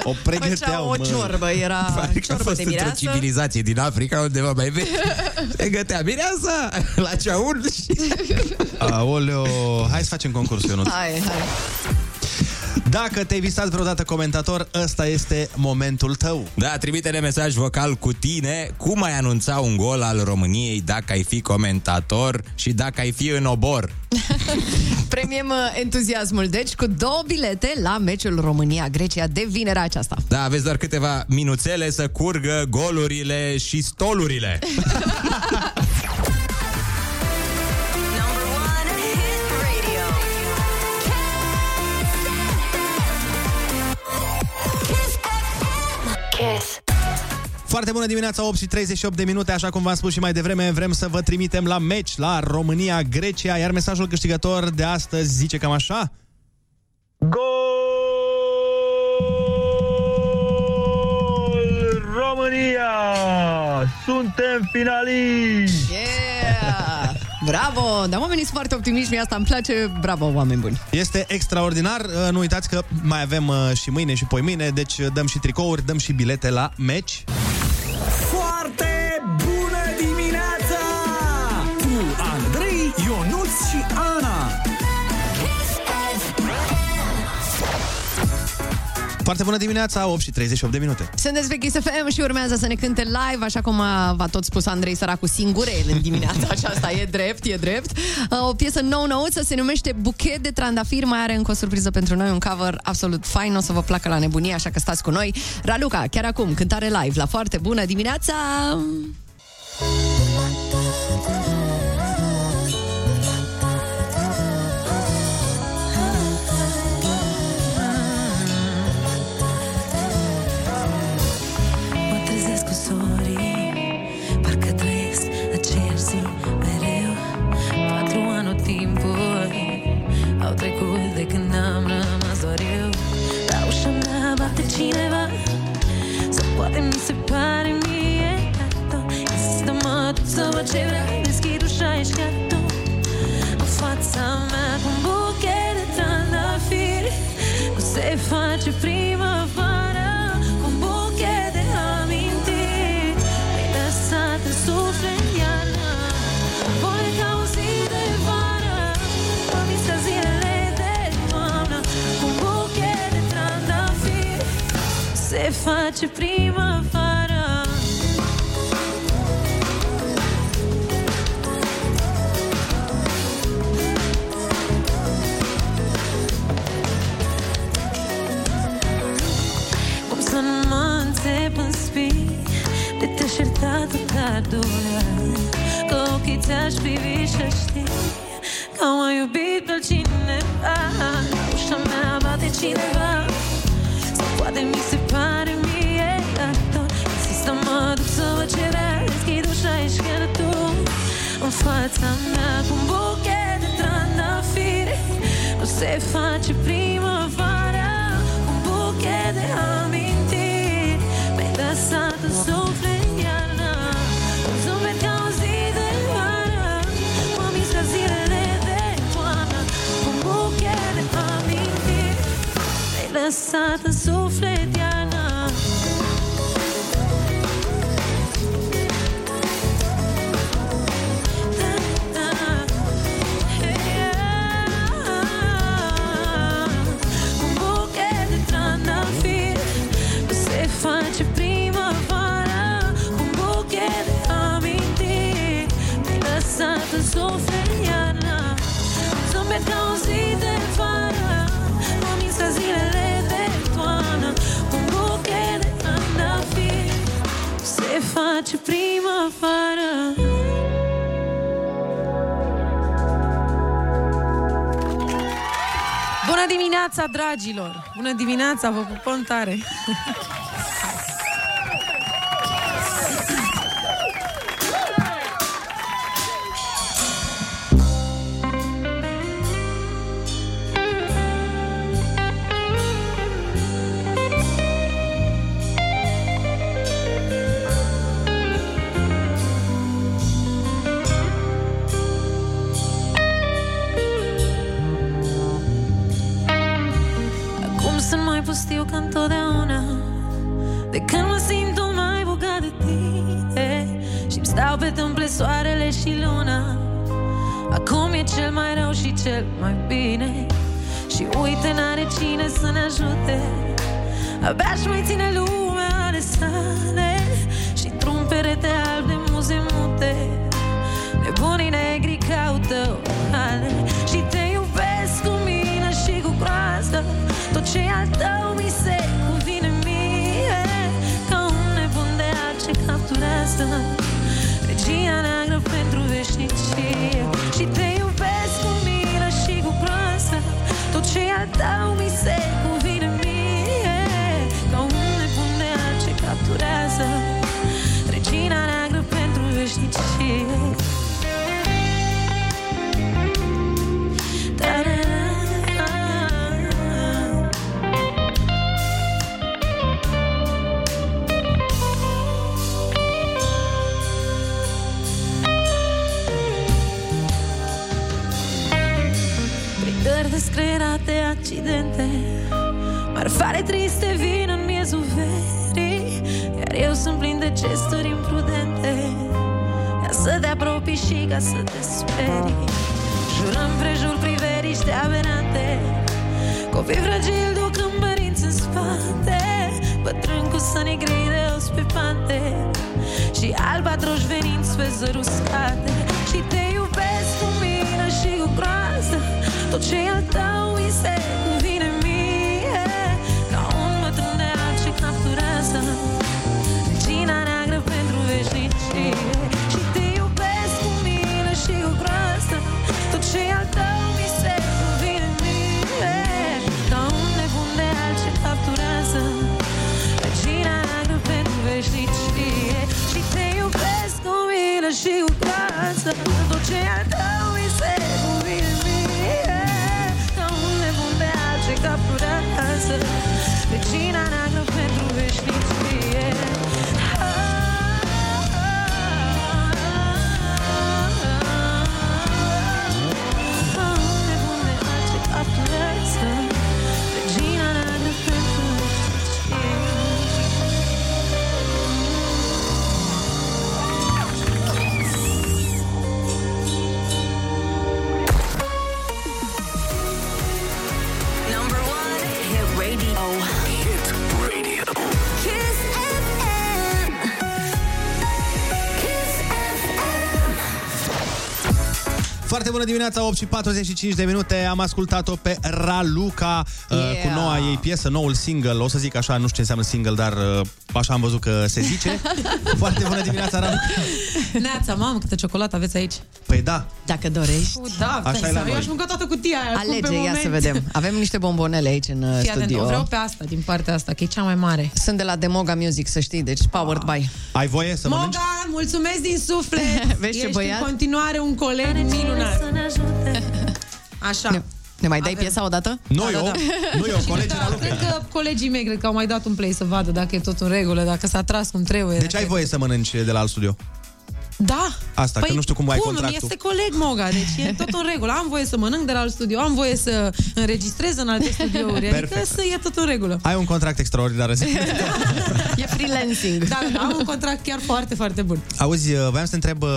O pregăteau, Făceau o mă. ciorbă, era Adică a ciorbă fost de într-o mireasă. civilizație din Africa undeva mai vechi. Se gătea mireasa la ceaun și... Aoleo, hai să facem concursul, Ionuț. Hai, hai. Dacă te-ai visat vreodată comentator, ăsta este momentul tău. Da, trimite-ne mesaj vocal cu tine cum ai anunța un gol al României dacă ai fi comentator și dacă ai fi în obor. Premiem uh, entuziasmul, deci, cu două bilete la meciul România-Grecia de vinerea aceasta. Da, aveți doar câteva minuțele să curgă golurile și stolurile. Foarte bună dimineața, 8 și 38 de minute, așa cum v-am spus și mai devreme, vrem să vă trimitem la meci, la România-Grecia, iar mesajul câștigător de astăzi zice cam așa? România! Suntem finaliști! Yeah! Bravo! Dar oamenii sunt foarte optimiști, mie asta îmi place. Bravo, oameni buni! Este extraordinar, Uh, nu uitați că mai avem uh, și mâine și poi mâine, deci uh, dăm și tricouri, dăm și bilete la meci. Foarte bună dimineața, 8 și 38 de minute. Sunteți pe Kiss FM și urmează să ne cânte live, așa cum a, v-a tot spus Andrei Săracu singurel în dimineața aceasta. E drept, e drept. Uh, O piesă nou-nouță se numește Buchet de trandafir, mai are încă o surpriză pentru noi, un cover absolut fain, o să vă placă la nebunie, așa că stați cu noi. Raluca, chiar acum, cântare live la foarte bună dimineața! Dragilor! Bună dimineața, vă pupăm tare! soarele și luna. Acum e cel mai rău și cel mai bine. Și uite, n-are cine să ne ajute. Abia și mai ține lumea veșnicie Și te iubesc cu mine și cu groază. Tot ce e al tău mi gesturi imprudente Ca să te apropii și ca să te sperii. Jurăm prejur priveriște aberante Copii fragili duc în părinți în spate Bătrân cu săni gri de os pe pante Și albatroși venind spre zări uscate. Și te iubesc cu mine și cu groază Tot ce e al tău mi se bună dimineața, 8 și 45 de minute. Am ascultat-o pe Raluca yeah. uh, cu noua ei piesă, noul single. O să zic așa, nu știu ce înseamnă single, dar uh, așa am văzut că se zice. Foarte bună dimineața, Raluca. Neața, mamă, câtă ciocolată aveți aici. Păi da, Dacă dorești. Uh, da, Așa Așa e la eu noi. aș mânca toată cutia aia. acum, pe Alege, ia moment. să vedem. Avem niște bombonele aici în uh, Fii atent, studio. o vreau pe asta, din partea asta, că e cea mai mare. Sunt de la Demoga Music, să știi, deci powered by. ai voie să mănânci? Moga, mulțumesc din suflet! Vezi ce Ești băiat? în continuare un coleg minunat. Așa. Ne, ne mai dai piesa odată? Nu Da, eu, da, da. nu eu, colegii Da, cred că colegii mei cred că au mai dat un play să vadă dacă e tot în regulă, dacă s-a tras cum trebuie. Deci dacă ai e- voie să mănânci de la alt studio. Da. Asta, că nu știu cum ai cum? contractul. Este coleg Moga, deci e tot în regulă. Am voie să mănânc de la alt studio, am voie să înregistrez în alte studiouri, adică Perfect. să e tot în regulă. Ai un contract extraordinar. E freelancing. Da, da, am un contract chiar foarte, foarte bun. Auzi, uh, voiam să te întreb uh,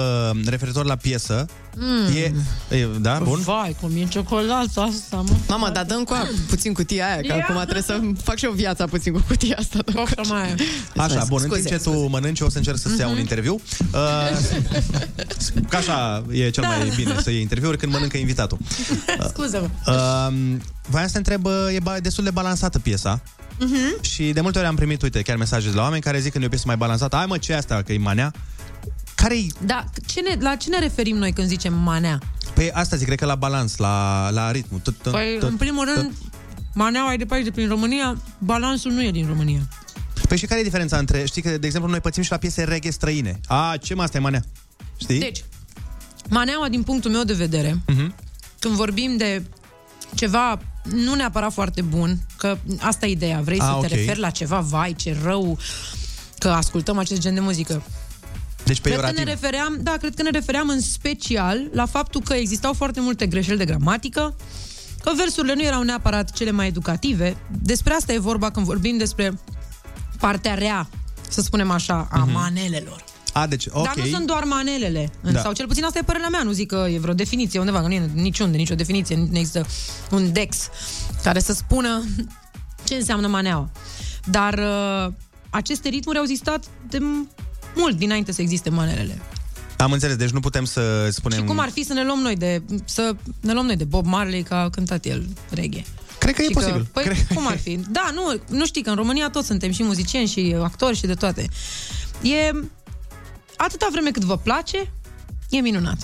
referitor la piesă. Mm. E, e, da, bun? Vai, cum e ciocolata asta, mă. Mama, dar dăm cu a, puțin cutia aia, că Ia. acum trebuie să fac și eu viața puțin cu cutia asta. Așa mai e. Așa, bun, în Scuze, timp ce tu mănânci, eu o să încerc să-ți iau un interviu. Uh, că așa e cel mai bine să iei interviuri când mănâncă invitatul. Scuze-mă. Uh, voiam să te întreb, uh, e ba- destul de balansată piesa. Mhm. Și de multe ori am primit, uite, chiar mesaje de la oameni care zic că e o piesă mai balansată. Hai mă, ce e asta, că e manea? Care-i? Da, ce ne, la ce ne referim noi când zicem manea? Păi asta zic, cred că la balans, la, la ritmul. Tot, tot, Păi, tot, în primul rând, maneaua e de pe aici, de prin România, balansul nu e din România. Păi și care e diferența între, știi că, de exemplu, noi pățim și la piese reggae străine. A, ce mă, asta e manea? Știi? Deci, maneaua, din punctul meu de vedere, Mhm. când vorbim de ceva nu neapărat foarte bun, că asta e ideea, vrei Ah, să ok. te referi la ceva, vai, ce rău, că ascultăm acest gen de muzică. Deci Cred că ne peiorativ. refeream, da, cred că ne refeream în special la faptul că existau foarte multe greșeli de gramatică, că versurile nu erau neapărat cele mai educative. Despre asta e vorba când vorbim despre partea rea, să spunem așa, a Mhm. manelelor. A, deci, ok. Dar nu sunt doar manelele. Da. Da. Sau cel puțin asta e părerea mea. Nu zic că e vreo definiție undeva. Nu e niciunde, nicio definiție. Nu există un dex care să spună ce înseamnă maneaua. Dar uh, aceste ritmuri au existat de mult dinainte să existe manelele. Am înțeles, deci nu putem să spunem... Și cum ar fi să ne luăm noi de să ne luăm noi de Bob Marley că a cântat el reggae. Cred că e Și posibil. Că, păi, Cred- cum ar fi? Da, nu, nu știi că în România toți suntem și muzicieni și actori și de toate. E atâta vreme cât vă place, e minunat.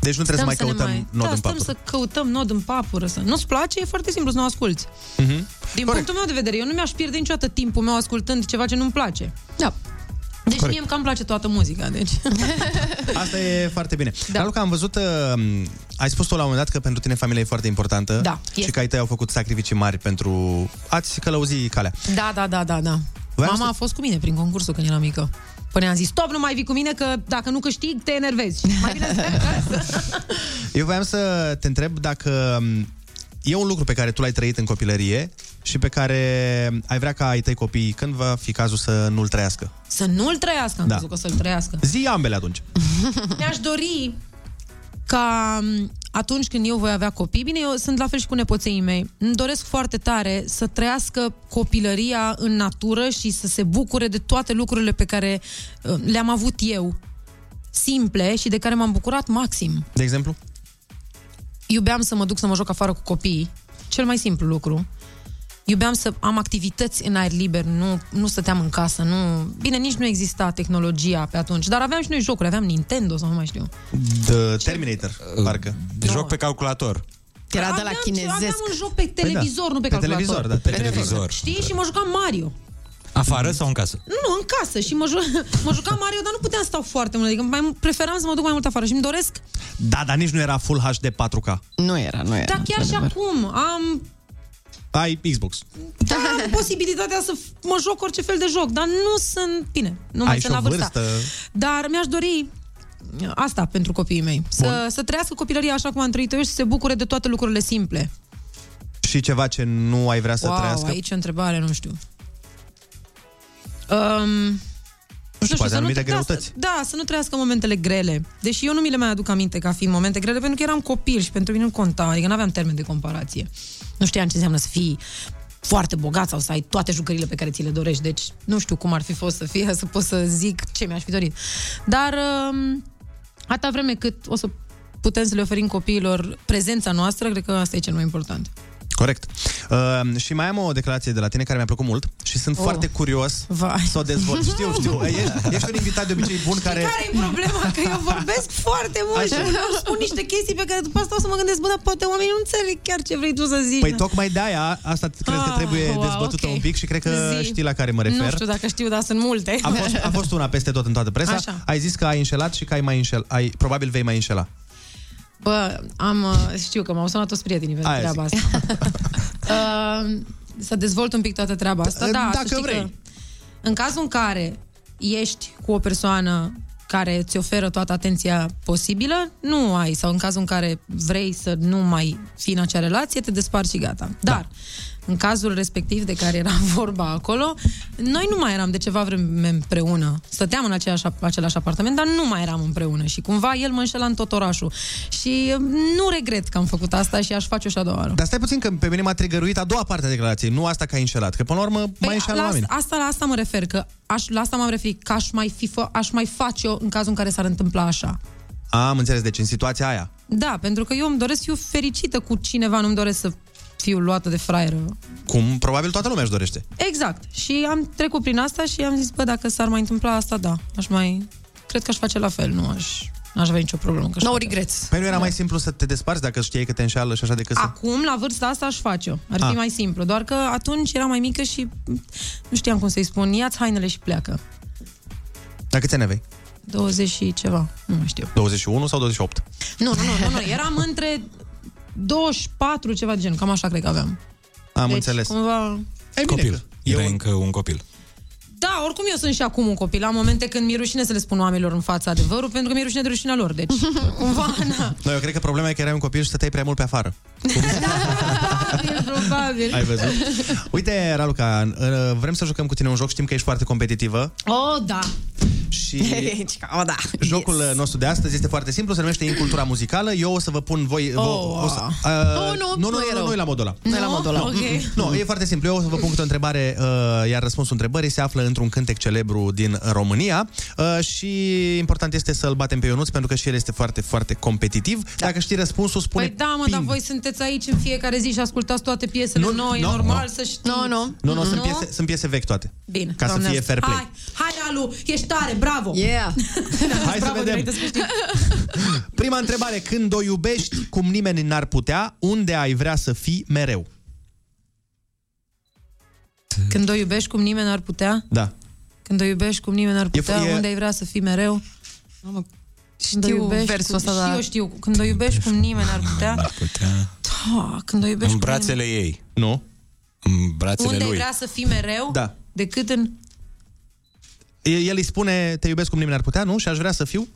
Deci nu trebuie să mai Stăm ne căutăm nod da, în stăm papură. să căutăm nod în papură. Să... Nu-ți place? E foarte simplu să nu asculti. Mhm. Din punctul meu de vedere, eu nu mi-aș pierde niciodată timpul meu ascultând ceva ce nu-mi place. Da. Deci Corect. mie îmi cam place toată muzica, deci... Asta e foarte bine. Da. Raluca, am văzut, uh, ai spus tu la un moment dat că pentru tine familia e foarte importantă Da, și este. că ai tăi au făcut sacrificii mari pentru a-ți călăuzi calea. Da, da, da, da, da. Voiam Mama să- a fost cu mine prin concursul când eram mică. Până am zis, stop, nu mai vii cu mine, că dacă nu câștig, te enervezi. Mai bine să... Eu voiam să te întreb dacă um, e un lucru pe care tu l-ai trăit în copilărie și pe care ai vrea ca ai tăi copii, când va fi cazul să nu-l trăiască. Să nu-l trăiască, am Da. da. crezut că să-l trăiască. Zi ambele atunci. Mi-aș dori ca m, atunci când eu voi avea copii, bine, eu sunt la fel și cu nepoței mei, îmi doresc foarte tare să trăiască copilăria în natură și să se bucure de toate lucrurile pe care uh, le-am avut eu, simple și de care m-am bucurat maxim. De exemplu? Iubeam să mă duc să mă joc afară cu copiii, cel mai simplu lucru. Iubeam să am activități în aer liber, nu, nu stăteam în casă, nu... Bine, nici nu exista tehnologia pe atunci, dar aveam și noi jocuri, aveam Nintendo sau nu mai știu. The Terminator, parcă. De joc pe calculator. Era de la Aveam- chinezesc. Aveam un joc pe televizor, da. nu pe, Pe calculator. televizor, da, pe televizor. Știi? Și mă jucam Mario. Afară sau în casă? Nu, nu, în casă. Și mă, ju- mă jucam Mario, dar nu puteam sta foarte mult. Adică mai preferam să mă duc mai mult afară. Și îmi doresc... Da, dar nici nu era Full HD 4K. Nu era, nu era. Dar chiar și acum am Ai Xbox. da, am posibilitatea să f- mă joc orice fel de joc, dar nu sunt... Bine, nu mai Ai sunt și o la vârsta. vârstă. Dar mi-aș dori asta pentru copiii mei. Să, să trăiască copilăria așa cum am trăit eu și să se bucure de toate lucrurile simple. Și ceva ce nu ai vrea să wow, trăiască? aici o întrebare, nu știu. Um, Nu știu, poate să anumite da, greutăți. Să, da, să nu trăiască momentele grele. Deși eu nu mi le mai aduc aminte ca fiind momente grele, pentru că eram copil și pentru mine nu conta, adică nu aveam termen de comparație. Nu știam ce înseamnă să fii foarte bogat sau să ai toate jucările pe care ți le dorești. Deci nu știu cum ar fi fost să fie, să pot să zic ce mi-aș fi dorit. Dar um, atâta vreme cât o să putem să le oferim copiilor prezența noastră, cred că asta e cel mai important. Corect. Uh, și mai am o declarație de la tine care mi-a plăcut mult și sunt Oh. foarte curios Vai. să o dezvolt. Știu, știu. Ești, ești un invitat de obicei bun care... Care e problema? Că eu vorbesc foarte mult Așa. și uneori spun niște chestii pe care după asta o să mă gândesc, bă, dar poate oamenii nu înțeleg chiar ce vrei tu să zici. Păi tocmai de aia, asta cred că Ah, trebuie wow, dezbătută ok. un pic și cred că Zi. știi la care mă refer. Nu știu dacă știu, dar sunt multe. A fost, a fost una peste tot în toată presa. Așa. Ai zis că ai înșelat și că ai mai înșel, ai, probabil vei mai înșela. Bă, am, uh, știu că m-au sunat toți prietenii pentru Aia treaba asta. uh, să dezvolt un pic toată treaba asta. Da, Dacă să știi vrei. Că în cazul în care ești cu o persoană care ți oferă toată atenția posibilă, nu ai. Sau în cazul în care vrei să nu mai fii în acea relație, te desparți și gata. Dar, în cazul respectiv de care era vorba acolo, noi nu mai eram de ceva vreme împreună. Stăteam în aceeași, același apartament, dar nu mai eram împreună. Și cumva el mă înșela în tot orașul. Și uh, nu regret că am făcut asta și aș face-o și a doua oară. Dar stai puțin că pe mine m-a trigăruit a doua parte a declarației, nu asta că ai înșelat. Că până la urmă mai înșeală Păi, la, oameni. asta, la asta mă refer, că aș, la asta m-am referit, că aș mai, fi, fă, aș mai face-o în cazul în care s-ar întâmpla așa. Am înțeles, deci în situația aia. Da, pentru că eu îmi doresc să fiu fericită cu cineva, nu-mi doresc să fiu luată de fraieră. Cum probabil toată lumea își dorește. Exact. Și am trecut prin asta și am zis, bă, dacă s-ar mai întâmpla asta, da, aș mai... Cred că aș face la fel, nu aș... N-aș avea nicio problemă. Că aș No face. regrets. Păi nu era mai simplu să te desparți dacă știai că te înșeală și așa decât să... Acum, la vârsta asta, aș face-o. Ar fi Ah. mai simplu. Doar că atunci era mai mică și nu știam cum să-i spun. Ia-ți hainele și pleacă. Dar câți ani aveai? 20 și ceva. Nu mai știu. 21 sau 28? Nu, nu, nu, nu, nu. Eram între 24, ceva de genul. Cam așa cred că aveam. Am deci, înțeles. Cumva... E bine Copil. că- Era încă un copil. Da, oricum eu sunt și acum un copil. Am momente când mi-e rușine să le spun oamenilor în fața adevărul, pentru că mi-e rușine de rușinea lor. Deci, cumva, na, No, eu cred că problema e că erai un copil și stăteai prea mult pe afară. e probabil. Ai văzut? Uite, Raluca, uh, vrem să jucăm cu tine un joc, știm că ești foarte competitivă. Oh, da. Și oh, da. jocul yes. nostru de astăzi este foarte simplu, se numește Incultura Muzicală. Eu o să vă pun voi... Oh. vă, o să, Oh, nu, nu, nu nu, e nu, rău. nu, e la modul ăla. Nu e la modul ăla. Nu, Ok. Nu, e foarte simplu. Eu o să vă pun câte o întrebare, uh, iar răspunsul întrebării se află într-un cântec celebru din România uh, și important este să-l batem pe Ionuț, pentru că și el este foarte, foarte competitiv. Da. Dacă știi răspunsul, spune Păi da, mă, ping. dar voi sunteți aici în fiecare zi și ascultați toate piesele Nu, noi, nu, e normal nu. să știți. Nu, nu. Nu, nu, sunt piese, sunt piese vechi toate. Bine, Ca să Doamne fie ajută. fair play. Hai, hai, Alu, ești tare, bravo! Yeah! Hai să bravo, vedem. dinainte să câștigi. Prima întrebare. Când o iubești cum nimeni n-ar putea, unde ai vrea să fii mereu? Când o iubești cum nimeni n-ar putea, Da. când o iubești cum nimeni n-ar putea, e- unde ai vrea să fii mereu? Când o Știu iubești versul cum, ăsta, și da. eu știu, când o iubești cum nimeni n-ar putea, Putea. da, când o iubești În cum brațele ei. Nu. În nimeni, brațele unde ai lui. vrea să fii mereu, Da. decât în... El îi spune, te iubesc cum nimeni n-ar putea, nu? Și aș vrea să fiu?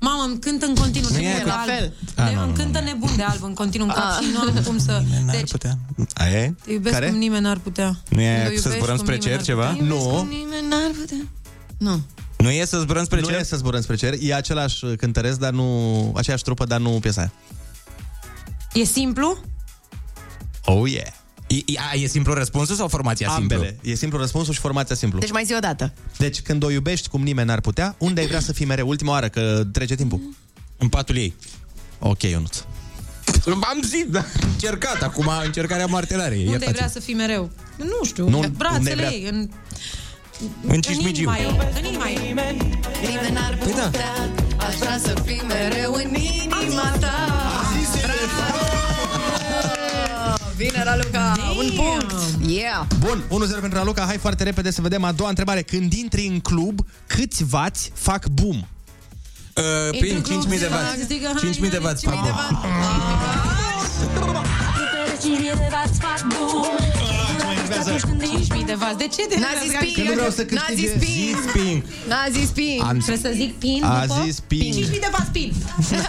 Mamă, îmi cântă în continuu Nu e nebun de la alb. fel. Ah, Ne- nu, îmi nu, cântă nebun de alb în continuu în cap Ah. și nu am cum să... N-ar Deci, putea. Aia e? te iubesc Care? cum nimeni n-ar putea. Nu e Când o aia cu să iubești zburăm cum spre nimeni cer n-ar ceva? putea. Nu. Cum nimeni n-ar putea. Nu. Nu e să zburăm spre nu cer? e să zburăm spre cer. E același cântăresc, dar nu... Aceeași trupă, dar nu piesa aia. E simplu? Oh, yeah. E, e, a, e simplu răspunsul sau formația Ambele. simplu? E simplu răspunsul și formația simplu. Deci mai zi o dată. Deci când o iubești cum nimeni n-ar putea, unde ai vrea să fii mereu? Ultima oară, că trece timpul. În patul ei. Ok, Ionuț. Am zis, da. Încercat acum, încercarea moartelare. Unde ai vrea să fii mereu? Nu știu, Nu, în unde brațele vrea- ei, în... În cismigiu. inima ei, în inima ei. Nimeni n-ar Păi da. putea Aș vrea să fii mereu în inima ta Bine, Raluca! Un punct! Yeah! Bun, 1-0 pentru Raluca. Hai foarte repede să vedem a doua întrebare. Când intri în club, câți vați fac boom? Uh, prin 5.000 de vați. 5.000 de vați. fac bun. 5.000 de vați. De ce de N-a zis ping! Că nu vreau să N-a câștige. zis ping! Zis ping. N-a zis ping! Am Trebuie să zic pin A după? zis ping. 5.000 de vați pin.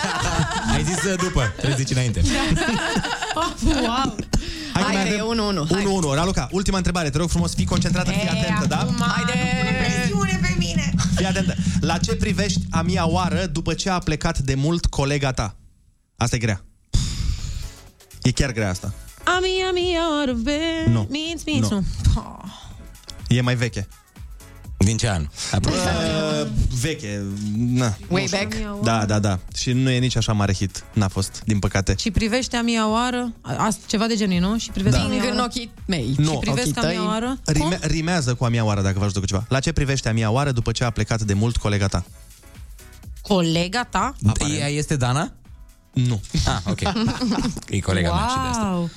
Ai zis uh, după, trebuie să zici înainte. Oh, wow. Hai, Hai mai că avem e 1-1, hai. 1-1. Raluca, ultima întrebare. Te rog frumos, fii concentrată, fii atentă, da? Haide! Presiune pe mine. Fii atentă. La ce privești a mia oară după ce a plecat de mult colega ta? Asta e grea. E chiar grea asta. Ami, ami, orbe. Nu. Minți, minți, Nu. nu. E mai veche. Din ce an? Uh, veche. Na. Way back? Da, da, da. Și nu e nici așa mare hit. N-a fost, din păcate. Și privește a mia oară, a, ceva de genul, nu? Și privește Da. a mia Ping în oară. ochii mei Nu. Și privesc Privesc a mia oară. Rime- rimează cu a mia oară, dacă vă ajută cu ceva. La ce privește a mia oară după ce a plecat de mult colega ta? Colega ta? Ea este Dana? Nu. Ah, ok. E colega mea și de asta.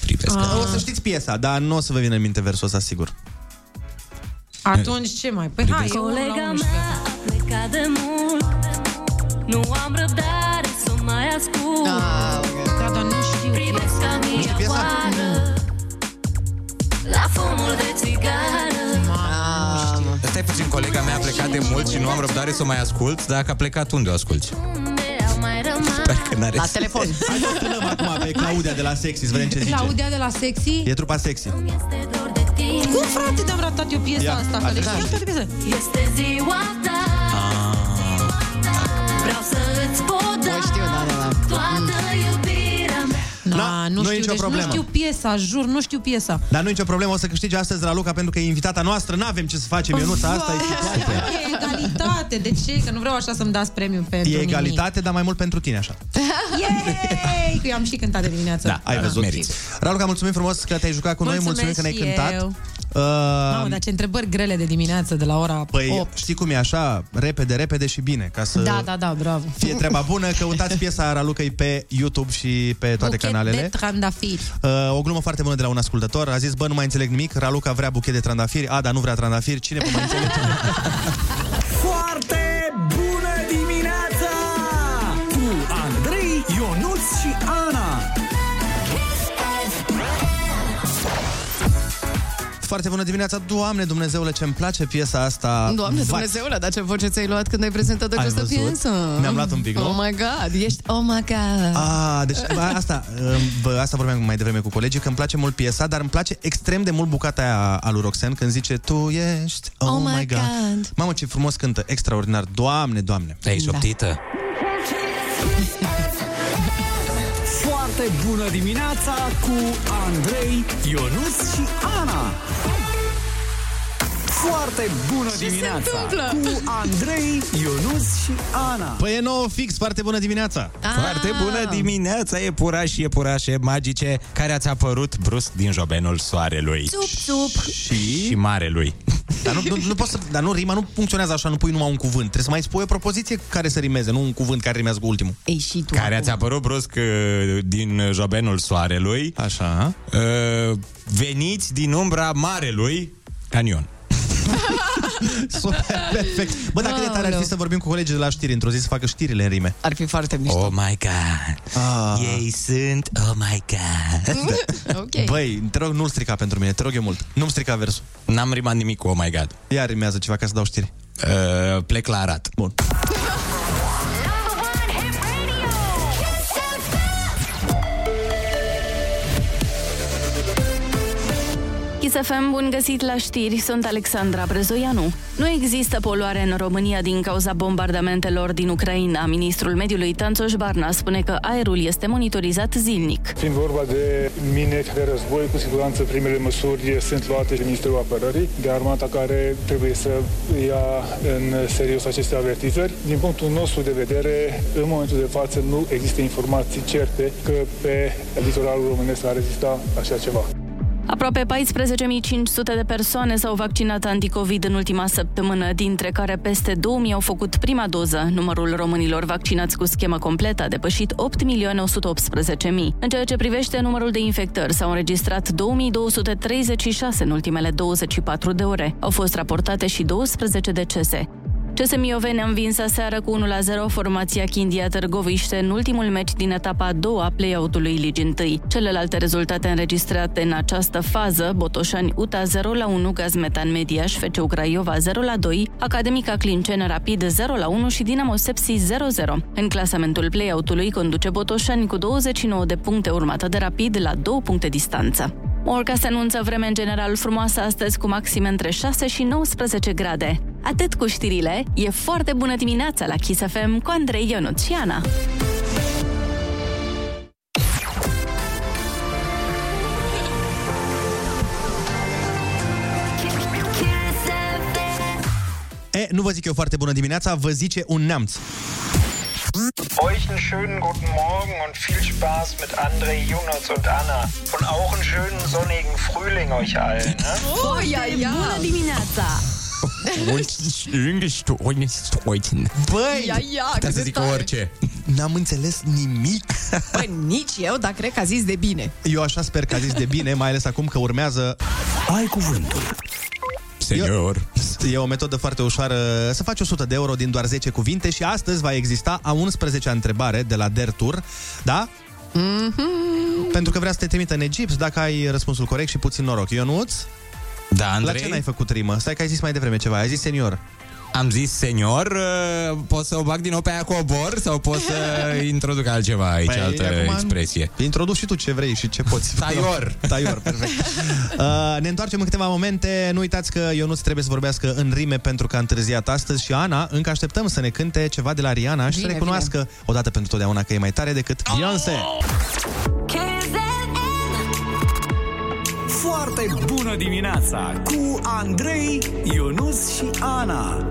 Wow. Privesc. Ah. O să știți piesa, dar nu o să vă vină în minte versul ăsta, sigur. Atunci ce mai? Păi hai, e unul la Colega unul și mea a plecat de mult Nu am răbdare să o mai ascult Da, dar nu știu Privesc ca mie piesa? oară La fumul de țigară Stai puțin, colega mea a plecat de mult și nu am răbdare să o mai ascult. Dacă a plecat, unde o asculti? Unde au mai rămas Sper că n-are La telefon Hai să o sunăm acum pe Claudia de la Sexy, să vedem ce zice. Claudia de la Sexy? E trupa Sexy. Este dor de tine Cum frate te-am ratat eu piesa Ia, asta? Că așa. le știam toate piesele. Este ziua mea Na, Na, nu nu e știu, nicio deci problemă. nu știu piesa, jur, nu știu piesa. Dar nu e nicio problemă, o să câștige astăzi la Luca pentru că e invitata noastră. N-avem ce să facem, Ionuța, asta e situația. E egalitate, de ce? Că nu vreau așa să-mi dați premiu pentru E nimic. egalitate, dar mai mult pentru tine, așa. Yay! Că eu am și cântat de dimineață. Da, ai văzut. meriți. Raluca, mulțumim frumos că te-ai jucat cu noi, mulțumim Mulțumesc că ne-ai și cântat. Eu. Uh, Mamă, dar ce întrebări grele de dimineață, de la ora Păi 8. știi cum e așa, repede, repede și bine, ca să Da, da, da, bravo. fie treaba bună. Căutați piesa Ralucăi pe YouTube și pe toate Buchet canalele. de trandafiri. Uh, o glumă foarte bună de la un ascultător. A zis, bă, nu mai înțeleg nimic, Raluca vrea buchet de trandafiri, Ada nu vrea trandafiri, cine vă mai înțelege? Foarte bună dimineața, Doamne Dumnezeule, ce-mi place piesa asta. Doamne Vai. Dumnezeule, dar ce voce ți-ai luat când ai prezentat Ai această văzut? piesă? Mi-am luat un pic, nu? Oh my god, ești oh my god. Ah, deci bă, asta, uh, bă, asta vorbeam mai devreme cu colegii, că îmi place mult piesa, dar îmi place extrem de mult bucata aia a lui Roxanne când zice Tu ești, oh, Oh my my god. God. Mamă, ce frumos cântă, extraordinar, Doamne, Doamne. Ai șoptită? Foarte bună dimineața cu Andrei, Ionus și Ana. Foarte bună Ce se dimineața întâmplă? cu Andrei, Ionus și Ana. Păi e nouă fix, foarte bună dimineața. Foarte bună dimineața, iepurași și iepurașe magice care ați apărut brusc din jobenul soarelui. Sup, sup. Și? Și marelui. Dar nu, nu, nu poți să, dar nu, rima nu funcționează așa, nu pui numai un cuvânt. Trebuie să mai spui o propoziție care să rimeze, nu un cuvânt care rimează cu ultimul. Ei, și tu Care ați apărut brusc uh, din jobenul soarelui. Așa. Uh, veniți din umbra marelui canion. Super, perfect. Bă, dacă de tare ar fi Aoleu. să vorbim cu colegii de la știri într-o zi să facă știrile în rime. Ar fi foarte mișto. Oh my god. Ah. Ei sunt, oh my god. ok. Băi, te rog, nu-l strica pentru mine, te rog eu mult. Nu-mi strica versul. N-am rimat nimic cu oh my god. Ia rimează ceva ca să dau știri. Uh, plec la Arat. Bun. Kiss FM, bun găsit la știri, sunt Alexandra Brezoianu. Nu există poluare în România din cauza bombardamentelor din Ucraina. Ministrul mediului Tanțoș Barna spune că aerul este monitorizat zilnic. Fiind vorba de mine de război, cu siguranță primele măsuri sunt luate de Ministerul Apărării, de armata care trebuie să ia în serios aceste avertizări. Din punctul nostru de vedere, în momentul de față nu există informații certe că pe litoralul românesc ar rezista așa ceva. Aproape 14.500 de persoane s-au vaccinat anticovid în ultima săptămână, dintre care peste 2.000 au făcut prima doză. Numărul românilor vaccinați cu schemă completă a depășit 8.118.000. În ceea ce privește numărul de infectări, s-au înregistrat 2.236 în ultimele 24 de ore. Au fost raportate și 12 decese. CS Mioveni a învins aseară cu 1-0 formația Chindia Târgoviște în ultimul meci din etapa a doua a play-out-ului Ligii 1. Celelalte rezultate înregistrate în această fază, Botoșani UTA 0-1, Gazmetan Mediaș, FC Craiova 0-2, Academica Clincen Rapid 0-1 și Dinamo Sepsi 0-0. În clasamentul play-out-ului conduce Botoșani cu 29 de puncte urmată de Rapid la 2 puncte distanță. Orca se anunță vreme în general frumoasă astăzi cu maxime între 6 și 19 grade. Atât cu știrile, e foarte bună dimineața la Kiss FM cu Andrei Ionut și Ana. E, nu vă zic eu foarte bună dimineața, vă zice un neamț. Euch einen schönen guten Morgen und viel Spaß mit André, Jonas und Anna. Und auch einen schönen sonnigen Frühling euch allen. Ne? Oh, ia, ia. Bună dimineața! Băi, Ia, ia, Putea cât să de zic tare. orice. N-am înțeles nimic. Băi, nici eu, dar cred că a zis de bine. Eu așa sper că a zis de bine, mai ales acum că urmează... Ai cuvântul. Senior. E o metodă foarte ușoară să faci 100 de euro din doar 10 cuvinte și astăzi va exista a 11-a întrebare de la Dertur, da? Mm-hmm. Pentru că vrea să te trimită în Egipt dacă ai răspunsul corect și puțin noroc. Ionuț? Da, La Andrei? ce n-ai făcut rimă? Stai că ai zis mai devreme ceva, ai zis senior. Am zis senior, uh, pot să o bag din nou pe aia cu obor sau pot să introduc altceva aici, Păi, altă acum- expresie? Introduci și tu ce vrei și ce poți. Taior. Taior, perfect. Uh, ne întoarcem în câteva momente. Nu uitați că Ionuț trebuie să vorbească în rime pentru că a întârziat astăzi și Ana, încă așteptăm să ne cânte ceva de la Rihanna și Bine, să recunoască odată pentru totdeauna că e mai tare decât Beyoncé. Foarte bună dimineața cu Andrei, Ionus și Ana.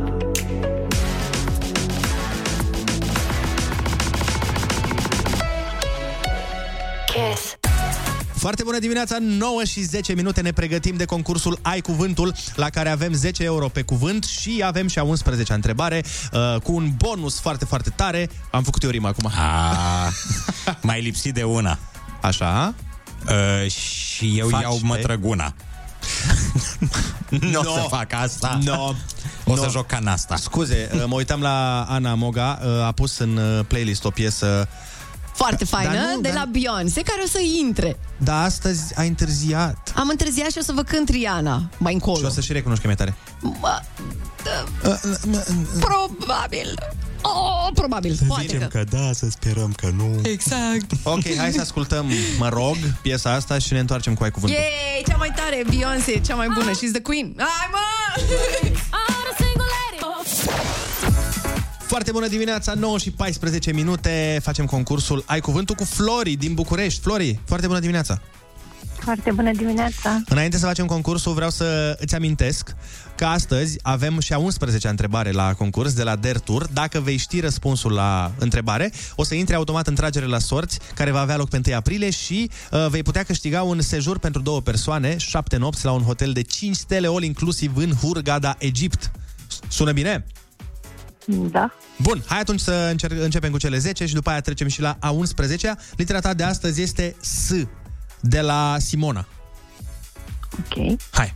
Kiss. Foarte bună dimineața, 9 și 10 minute ne pregătim de concursul Ai Cuvântul, la care avem 10 euro pe cuvânt și avem și a 11-a întrebare uh, cu un bonus foarte, foarte tare. Am făcut eu rimă acum. A, mai lipsit de una. Așa. Uh, și eu Faci iau pe- mătrăguna. nu o No. să fac asta. No. O No. să joc canasta. Scuze, uh, mă uitam la Ana Moga, uh, a pus în uh, playlist o piesă Foarte faină, Dar nu, de dar- la Beyoncé, care o să intre. Da, astăzi a întârziat. Am întârziat și o să vă cânt Rihanna mai încolo. Și o să și recunoști că mi-e tare. Bă, da, probabil. Oh, probabil. Poate că. că da, să sperăm că nu. Exact. Ok, hai să ascultăm, mă rog, piesa asta și ne întoarcem cu ai cuvântul. Yay, cea mai tare, Beyoncé, cea mai bună. She's the queen. Hai, mă! Foarte bună dimineața, 9 și 14 minute. Facem concursul Ai Cuvântul cu Flori din București. Flori, foarte bună dimineața. Foarte bună dimineața! Înainte să facem concursul, vreau să îți amintesc că astăzi avem și a 11-a întrebare la concurs de la Der Tour. Dacă vei ști răspunsul la întrebare, o să intri automat în tragere la sorți, care va avea loc pe 1 aprilie și uh, vei putea câștiga un sejur pentru două persoane, șapte nopți la un hotel de 5 stele all inclusiv în Hurghada, Egipt. Sună bine? Da. Bun, hai atunci să încerc, începem cu cele 10 și după aia trecem și la a 11-a. Litera ta de astăzi este S, de la Simona. Ok. Hai.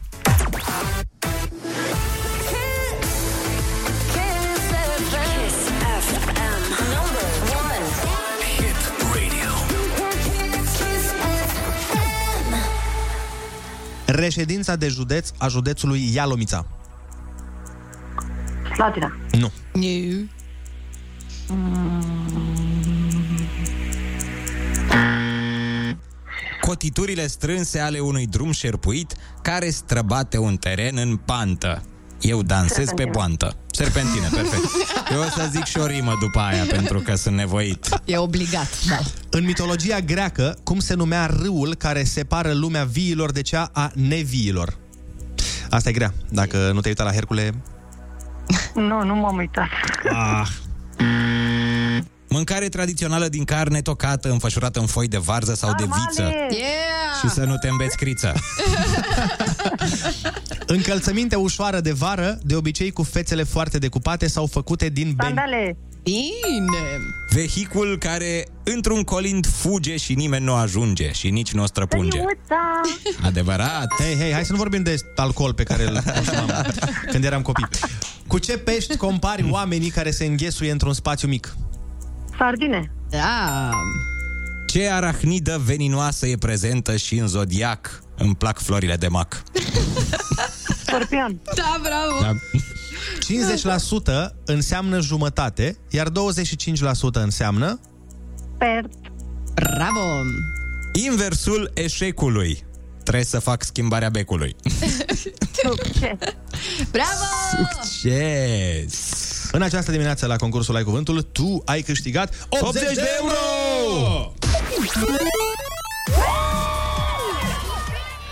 Reședința de județ a județului Ialomița. Slatina. Nu. Nu. Cotiturile strânse ale unui drum șerpuit care străbate un teren în pantă. Eu dansez pe Serpentină. poantă. Serpentină, perfect. Eu o să zic și o rimă după aia, pentru că sunt nevoit. E obligat, da. În mitologia greacă, cum se numea râul care separă lumea viilor de cea a neviilor? Asta e grea. Dacă nu te-ai uitat la Hercule... Nu, nu m-am uitat. Ah. Mâncare tradițională din carne tocată, înfășurată în foi de varză sau de viță. Yeah! Și să nu te îmbeți criță. Încălțăminte ușoară de vară, de obicei cu fețele foarte decupate sau făcute din beni. Sandale. Bine! Vehicul care într-un colind fuge și nimeni nu ajunge și nici nu o străpunge. Iuța. Adevărat. Hei, hei, hai să nu vorbim de alcool pe care îl consumam când eram copii. Cu ce pești compari oamenii care se înghesuie într-un spațiu mic? Sardine. Da. Ce arahnidă veninoasă e prezentă și în zodiac? Îmi plac florile de mac. Scorpion. Da, bravo. Da. 50% înseamnă jumătate, iar 25% înseamnă... Pert. Bravo! Inversul eșecului. Trebuie să fac schimbarea becului. Succes. Bravo! Succes! În această dimineață la concursul Ai Cuvântul, tu ai câștigat 80, 80 de euro!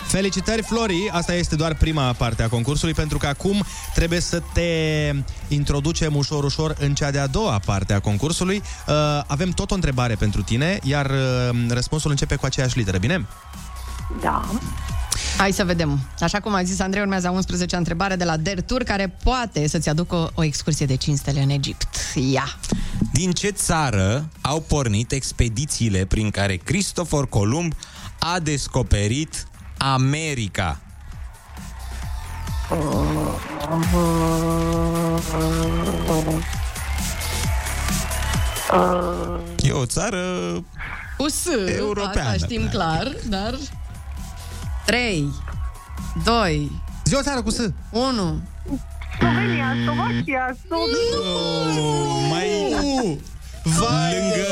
Felicitări, Flori! Asta este doar prima parte a concursului, pentru că acum trebuie să te introducem ușor, ușor în cea de-a doua parte a concursului. Uh, avem tot o întrebare pentru tine, iar uh, răspunsul începe cu aceeași literă, bine? Da. Hai să vedem. Așa cum a zis Andrei, urmează a 11 întrebare de la Der Tour, care poate să-ți aducă o, o excursie de 5 stele în Egipt. Ia! Din ce țară au pornit expedițiile prin care Cristofor Columb a descoperit America? E o țară Cu S, Europeană, asta știm practic. clar, dar... 3, 2, Zi o țară cu S! 1. Slovenia, Slovacia, Oh, mai... Vai! Lângă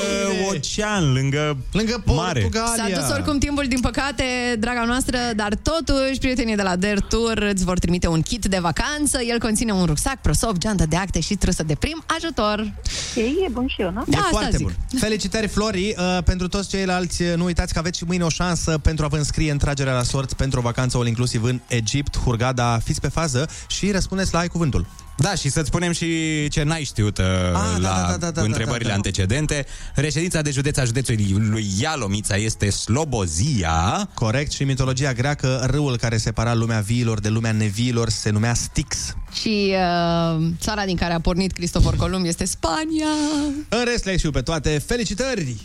ocean, lângă, lângă mare. S-a dus oricum timpul, din păcate, draga noastră, dar totuși, prietenii de la Der Tour îți vor trimite un kit de vacanță. El conține un rucsac, prosop, geantă de acte și trusă de prim ajutor. E, e bun și eu, nu? E Da, asta foarte zic. bun. Felicitări, Flori! Uh, pentru toți ceilalți, uh, nu uitați că aveți și mâine o șansă pentru a vă înscrie în tragerea la sorți pentru o vacanță all inclusiv în Egipt, Hurgada. Fiți pe fază și răspundeți la ai cuvântul. Da, și să-ți spunem și ce n-ai știut uh, da, la da, da, da, întrebările da, da. antecedente. Reședința de județ a județului lui Ialomița este Slobozia. Corect, și în mitologia greacă, râul care separa lumea viilor de lumea neviilor se numea Styx. Și uh, țara din care a pornit Cristofor Columb este Spania. În rest le știu pe toate. Felicitări!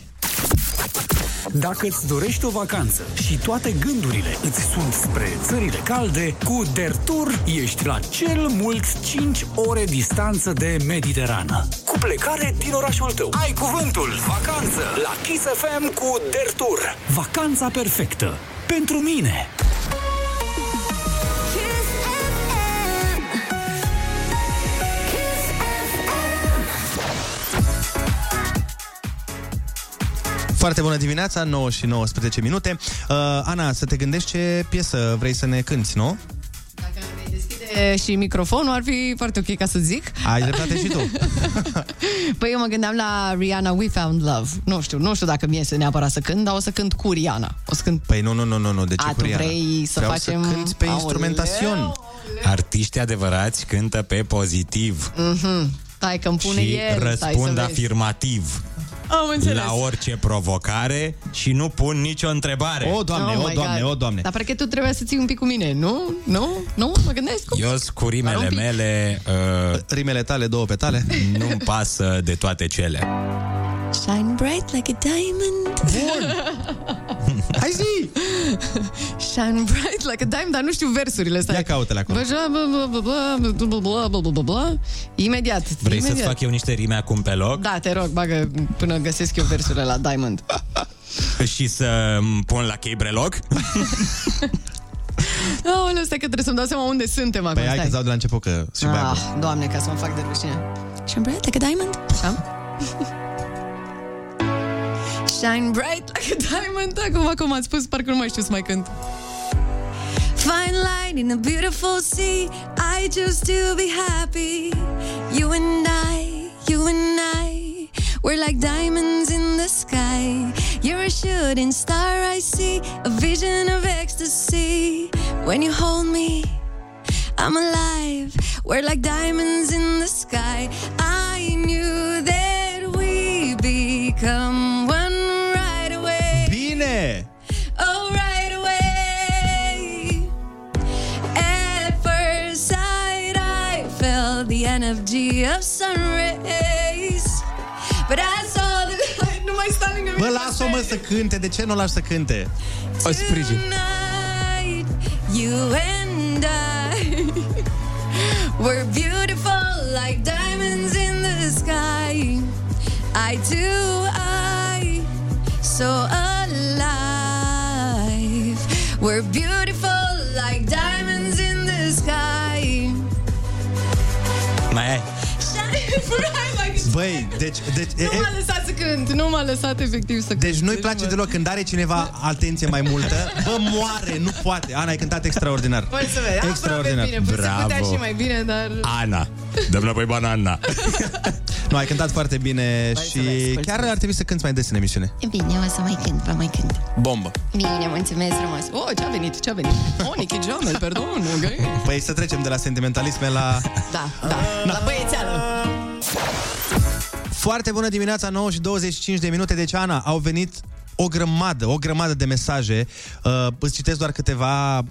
Dacă îți dorești o vacanță și toate gândurile îți sunt spre țările calde, cu Dertur ești la cel mult 5 ore distanță de Mediterană. Cu plecare din orașul tău. Ai cuvântul vacanță la Kiss FM cu Dertur. Vacanța perfectă. Pentru mine. Foarte bună dimineața, 9 și 19 minute. Uh, Ana, să te gândești ce piesă vrei să ne cânti, nu? E, și microfonul ar fi foarte ok ca să zic. Ai dreptate și tu. Păi eu mă gândeam la Rihanna We Found Love. Nu știu, nu știu dacă mi iese neapărat să cânt, dar o să cânt cu Rihanna. O să cânt... Păi nu, nu, nu, nu, nu. de ce A, cu tu Rihanna? vrei să Vreau facem- să cânti pe Aoleu. instrumentațion. Artiștii adevărați cântă pe pozitiv Mhm. Stai că îmi pune și el. stai să răspund vezi. Afirmativ Am înțeles. la orice provocare și nu pun nicio întrebare. O, doamne, Oh o, my doamne, God. o, doamne. Dar parcă tu trebuie să ții un pic cu mine, nu? Nu? Nu? Mă gândesc? Eu sunt cu rimele Doar un pic. mele uh, Rimele tale, două petale Nu-mi pasă de toate cele Shine bright like a diamond. Bun! Hai zi! Shine bright like a diamond, dar nu știu versurile astea. Ia caută-le acolo. Imediat. Vrei imediat. să-ți fac eu niște rime acum pe loc? Da, te rog, bagă până găsesc eu versurile la Diamond. Și să îmi pun la chei breloc? Aoleu, stai că trebuie să-mi dau seama unde suntem acum. Păi hai stai. că-ți dau de la început că și mai ah, acolo. doamne, ca să mă fac de rușine. Shine bright like a diamond. Așa. Shine bright like a diamond. Acum, cum ați spus, parcă nu mai știu să mai cânt. Fine line in a beautiful sea. I choose to be happy. You and I, you and I. We're like diamonds in the sky. You're a shooting star, I see. A vision of ecstasy. When you hold me, I'm alive. We're like diamonds in the sky. I knew that we become one energy of sun rays. But I saw the light. Nu mai stau lângă Bă, mine, lasă-o mă să cânte, de ce nu o lași să cânte? O sprijin Tonight, you and I were beautiful like diamonds in the sky. I too, I so alive. We're beautiful Băi, deci... deci e, Nu e, m-a lăsat să cânt, nu m-a lăsat efectiv să cânt. deci nu-i place deloc când are cineva atenție mai multă Bă, moare, nu poate Ana, ai cântat extraordinar Mulțumesc, Extraordinar aproape bine, putea Bravo. și mai bine, dar... Ana Dăm înapoi banana Nu, ai cântat foarte bine și mulțumesc. chiar ar trebui să cânti mai des în emisiune Bine, o să mai cânt, vă mai cânt. Bombă Bine, mulțumesc frumos. Oh, ce-a venit, ce-a venit? Oh, Nicky Jamel, pardon, ok. Păi să trecem de la sentimentalisme la... Da, da, la băiețeală. Foarte bună dimineața, 9 și 25 de minute. Deci, Ana, au venit o grămadă, o grămadă de mesaje. Uh, îți citesc doar câteva. Uh,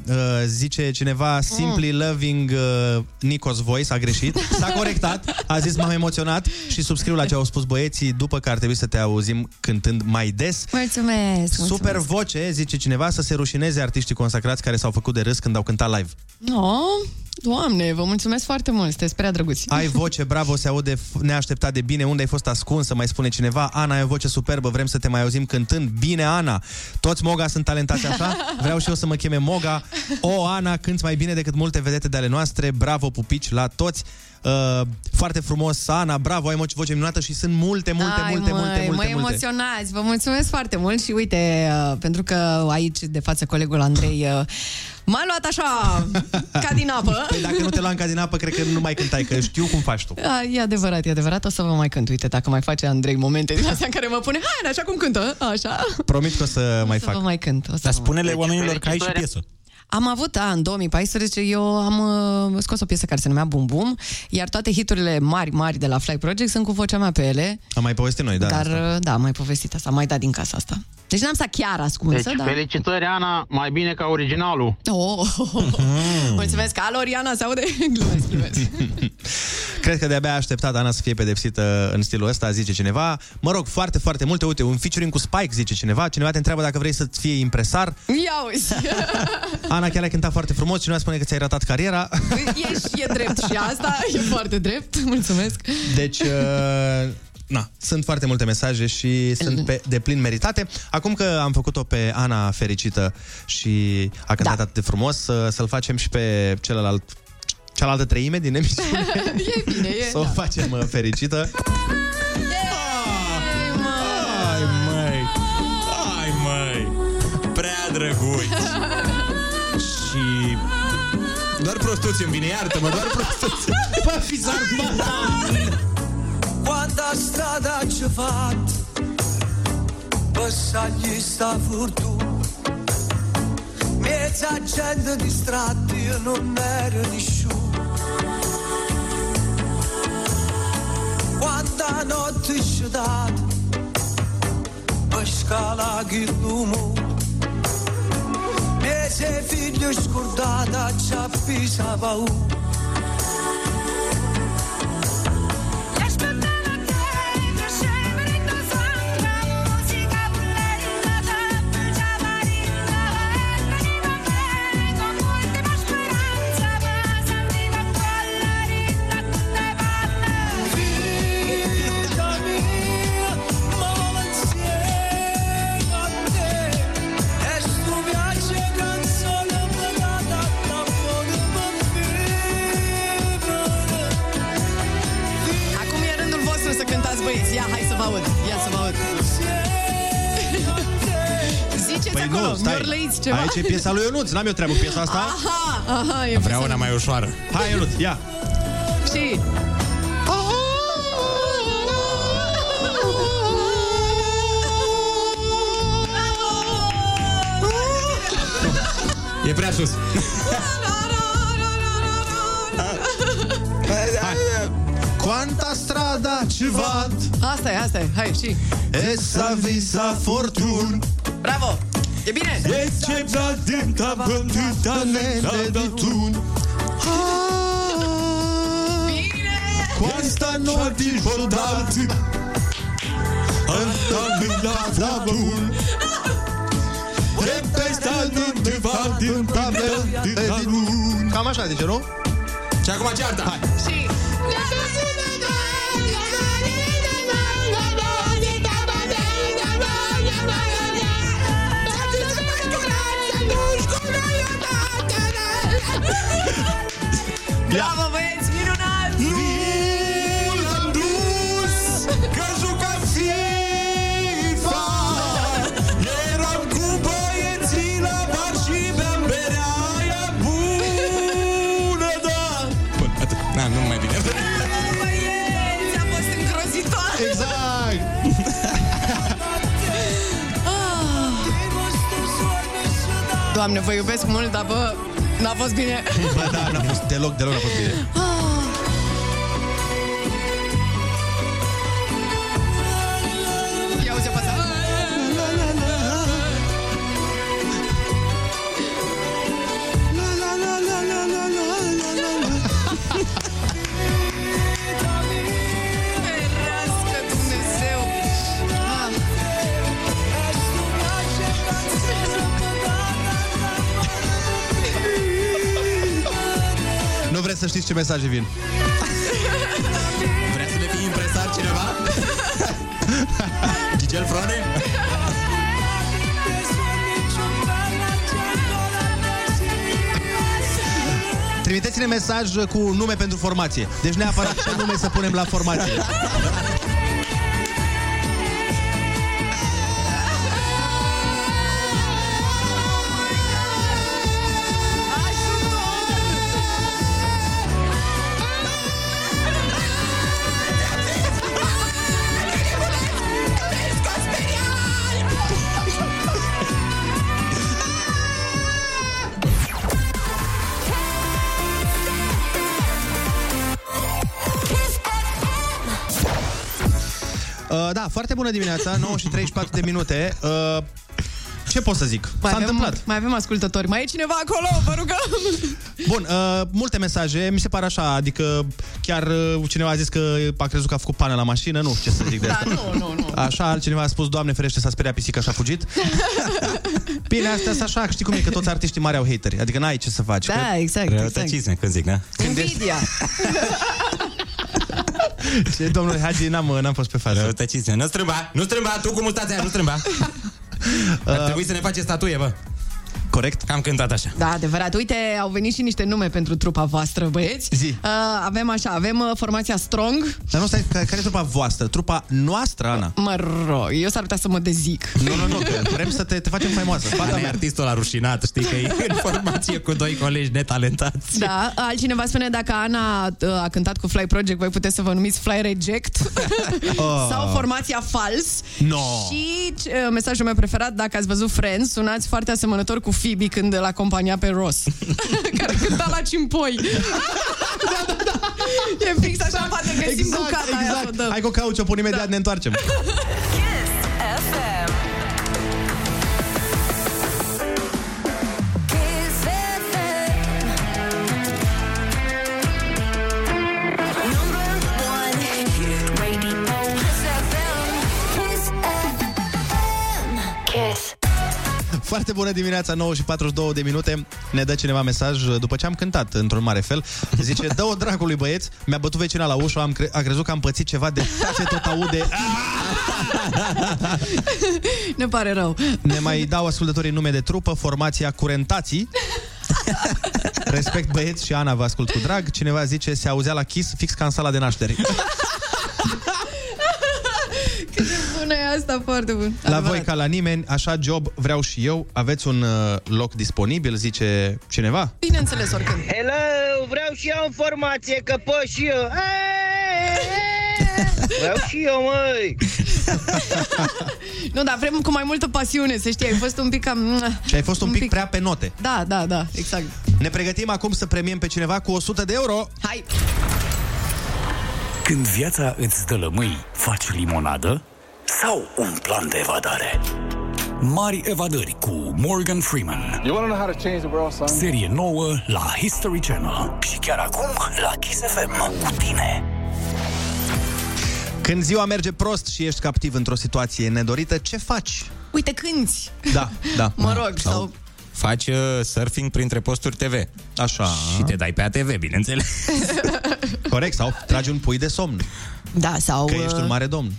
zice cineva, simply loving uh, Nico's voice, a greșit. S-a corectat, a zis m-am emoționat și subscriu la ce au spus băieții după că ar trebui să te auzim cântând mai des. Mulțumesc, mulțumesc. Super voce, zice cineva, să se rușineze artiștii consacrați care s-au făcut de râs când au cântat live. No, doamne, vă mulțumesc foarte mult, sunteți prea drăguți. Ai voce, bravo, se aude f- neașteptat de bine. Unde ai fost ascunsă, mai spune cineva. Ana, ai o voce superbă, vrem să te mai auzim cântând. Bine, Ana. Toți Moga sunt talentați așa? Vreau și eu să mă cheme Moga. O, Ana, cânti mai bine decât multe vedete de ale noastre. Bravo, pupici, la toți. Uh, foarte frumos, Ana, bravo, ai mo- voce minunată și sunt multe, multe, Ai, multe, măi, multe, mă multe, multe. emoționați, vă mulțumesc foarte mult și uite, uh, pentru că aici de față colegul Andrei uh, m-a luat așa ca din apă. Păi dacă nu te luam ca din apă, cred că nu mai cântai, că știu cum faci tu. A, e adevărat, e adevărat, o să vă mai cânt. Uite, dacă mai face Andrei momente din astea în care mă pune, hai, așa cum cântă, așa. Promit că o să mai Să fac. vă mai cânt. O să Dar vă- spune-le oamenilor că ai și piesă Am avut, da, în 2014 eu am uh, scos o piesă care se numea Bum Bum, iar toate hiturile mari, mari de la Fly Project sunt cu vocea mea pe ele, Am mai povestit noi, da. dar asta. uh, da, am mai povestit asta, am mai dat din casa asta. Deci n-am stat chiar ascunsă, Deci, dar... felicitări, Ana, mai bine ca originalul. Oh, mulțumesc, alo, Oriana, se aude? glumesc, glumesc. Cred că de-abia a așteptat Ana să fie pedepsită în stilul ăsta, zice cineva. Mă rog, foarte, foarte multe. Uite, un featuring cu Spike, zice cineva. Cineva te întreabă dacă vrei să fie impresar. Ia uzi! Ana chiar a cântat foarte frumos. Cineva spune că ți-ai ratat cariera. e, e drept și asta, e foarte drept. Mulțumesc. Deci, uh, na, sunt foarte multe mesaje și sunt pe de plin meritate. Acum că am făcut-o pe Ana fericită și a cântat da. atât de frumos, să, să-l facem și pe celălalt cealaltă treime din emisiune. e bine, e. Să o da. facem uh, fericită. Ai, măi! Ai, măi! Prea drăguț! Și... Doar prostuți îmi vine, iartă-mă, doar prostuți! Bă, fiți Quanta strada ci fatta, passagli sta fortuna. Mezza gente distratta, io non ero nessuno. Quanta notte ci data, per scala che l'uomo. se figlio scordata ci ha pisava acolo, nu, stai. miorlăiți ceva. Aici e piesa lui Ionuț, n-am eu treabă cu piesa asta. Aha, aha, e Vreau piesa- una mai ușoară. Hai, Ionuț, ia. Și... E prea sus. Quanta strada ci va Asta e, asta e. Hai, și... Essa visa fortun Bravo! E bine! E ce da bătutamente di tun Questa notte giordati Antamila flavun Tempesta de va din tabel Cam așa zice, nu? Și acum ceartă! Hai! Bravo, băieți, minunat! Nu l-am dus Că jucam FIFA Eram cu băieții la bar și beam berea aia bună, da Bun, atât. Na, nu mai bine. Băieți, a fost îngrozitor! Exact! Doamne, vă iubesc mult, dar bă, n-a fost bine. Bă, da, n-a fost deloc, deloc n-a fost bine ce mesaje vin Vrea să le fii impresar cineva? Gigel Frone? Trimiteți-ne mesaj cu nume pentru formație Deci neapărat ce nume să punem la formație bună dimineața, 9 și 34 de minute. Uh, ce pot să zic? Mai S-a avem, întâmplat. Mai avem ascultători. Mai e cineva acolo? Vă rugăm! Bun, uh, multe mesaje, mi se pare așa, adică chiar uh, cineva a zis că a crezut că a făcut pană la mașină, nu știu ce să zic de Da, asta. nu, nu, nu. Așa, altcineva a spus, Doamne ferește, s-a speriat pisica și a fugit. Bine, astea sunt așa, știi cum e, că toți artiștii mari au hateri, adică n-ai ce să faci. Da, că... exact, Răutăcisme, când zic, da? Invidia. Ce, domnule Hagi, n-am, n-am fost pe față. Răutăcisme. Nu strâmba, nu strâmba, tu cu mustația, nu strâmba. Ar trebui să ne faci statuie, bă. Corect. Am cântat așa. Da, adevărat. Uite, au venit și niște nume pentru trupa voastră, băieți. Zi. Uh, avem așa, avem uh, formația Strong. Dar nu stai, care, care e trupa voastră? Trupa noastră, Ana? Mă rog, eu s-ar putea să mă dezic. Nu, nu, nu, că vrem să te, te facem faimoasă. Fata Ana e mea. artistul la rușinat, știi că e în formație cu doi colegi netalentați. Da, altcineva spune dacă Ana uh, a cântat cu Fly Project, voi puteți să vă numiți Fly Reject Oh. sau formația Fals. No. Și uh, mesajul meu preferat, dacă ați văzut Friends, sunați foarte asemănător cu Phoebe când îl acompania pe Ross, care cânta la cimpoi. da, da, da. E fix așa, poate găsim Exact, bucata aia să o exact. dăm. Hai cu cauciu, pun imediat, da. ne întoarcem. Foarte bună dimineața, 9 și 42 de minute. Ne dă cineva mesaj după ce am cântat într-un mare fel. Zice, dă-o dracului băieți, mi-a bătut vecina la ușă, am cre- a crezut că am pățit ceva de ce tot aude. Ne pare rău. Ne mai dau ascultătorii nume de trupă, formația Curentații. Respect băieți și Ana, vă ascult cu drag. Cineva zice, se auzea la Kiss fix ca în sala de nașteri. Bună e asta, foarte bun. La voi ca la nimeni, așa job vreau și eu. Aveți un uh, loc disponibil, zice cineva? Bineînțeles, oricând. Hello, vreau și eu informație, că pot și eu. Vreau și eu, măi. Nu, dar vrem cu mai multă pasiune, să știi, ai fost un pic cam... Și ai fost un pic prea pe note. Da, da, da, exact. Ne pregătim acum să premiem pe cineva cu 100 de euro. Hai! Când viața îți dă lămâi, faci limonadă sau un plan de evadare? Mari evadări cu Morgan Freeman. You want to know how to change the world, son? Serie nouă la History Channel. Și chiar acum la Kiss FM cu tine. Când ziua merge prost și ești captiv într-o situație nedorită, ce faci? Uite, cânti. Da, da. Mă rog, sau... Faci uh, surfing printre posturi TV. Așa. Și te dai pe ATV, bineînțeles. Corect, sau tragi un pui de somn. Da, sau... Că ești un mare domn.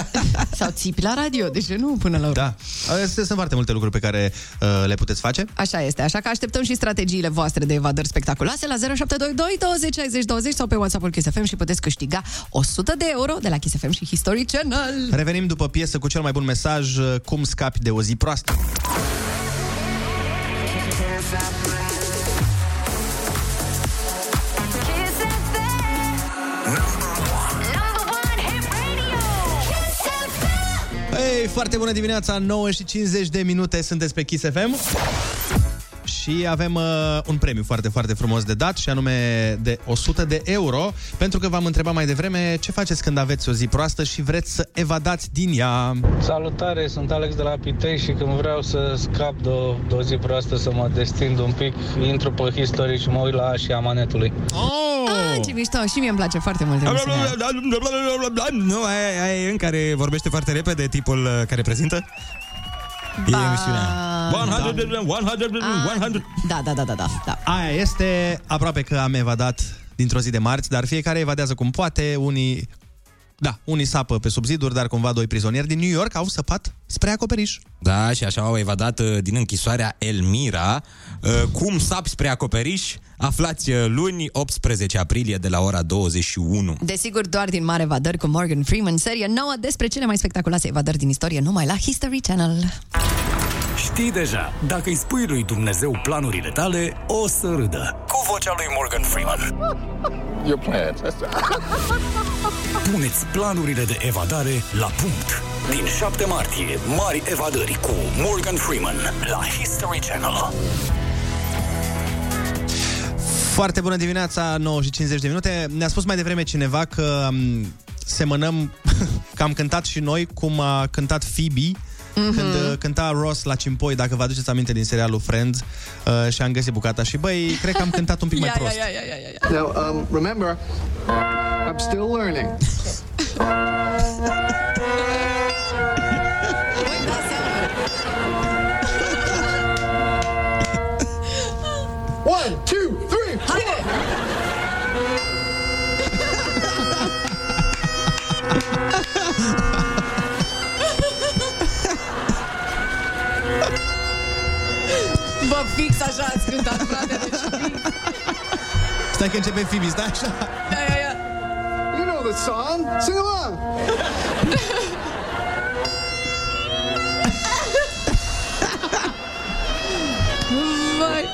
Sau țipi la radio, de ce nu până la urmă? Da. Astea Sunt foarte multe lucruri pe care uh, le puteți face. Așa este, așa că așteptăm și strategiile voastre de evadări spectaculoase la 0722 20 60 20 sau pe WhatsApp-ul Kiss FM și puteți câștiga 100 de euro de la Kiss FM și History Channel. Revenim după piesă cu cel mai bun mesaj, uh, cum scapi de o zi proastă. Ei, foarte bună dimineața, 9 și 50 de minute sunteți pe Kiss FM. Și avem uh, un premiu foarte, foarte frumos de dat și anume de 100 de euro pentru că v-am întrebat mai devreme ce faceți când aveți o zi proastă și vreți să evadați din ea. Salutare, sunt Alex de la Pitei și când vreau să scap de o, de o zi proastă, să mă destind un pic, intru pe History și mă uit la și amanetului. Oh! Ah, ce mișto, și mie îmi place foarte mult emisiunea. Nu, aia, aia e în care vorbește foarte repede tipul uh, care prezintă? E emisiunea. 100, 100, 100. Da, da, da, da, da, da. Aia este, aproape că am evadat dintr-o zi de marți, dar fiecare evadează cum poate, unii... Da, unii sapă pe subziduri, dar cumva doi prizonieri din New York au săpat spre acoperiș. Da, și așa au evadat uh, din închisoarea Elmira. Uh, Cum sap spre acoperiș? Aflați uh, luni, 18 aprilie, de la ora 21. Desigur, doar din mare evadări cu Morgan Freeman, serie nouă despre cele mai spectaculoase evadări din istorie, numai la History Channel. Știi deja, dacă îi spui lui Dumnezeu planurile tale, o să râdă. Cu vocea lui Morgan Freeman. Your plans. Puneți planurile de evadare la punct. Din 7 martie, mari evadări cu Morgan Freeman la History Channel. Foarte bună dimineața, 9 și 50 de minute. Ne-a spus mai devreme cineva că um, semănăm, că am cântat și noi cum a cântat Phoebe mm-hmm. când uh, cânta Ross la Cimpoi, dacă vă aduceți aminte din serialul Friends, uh, și am găsit bucata și băi, cred că am cântat un pic mai Ia, prost. ia, ia, ia, ia, ia. Now, um, remember, I'm still learning. fix așa ați cântat, frate, deci fix. Stai că începe Phoebe, stai așa. Ia, ia, ia. You know the song. Sing along. Vai.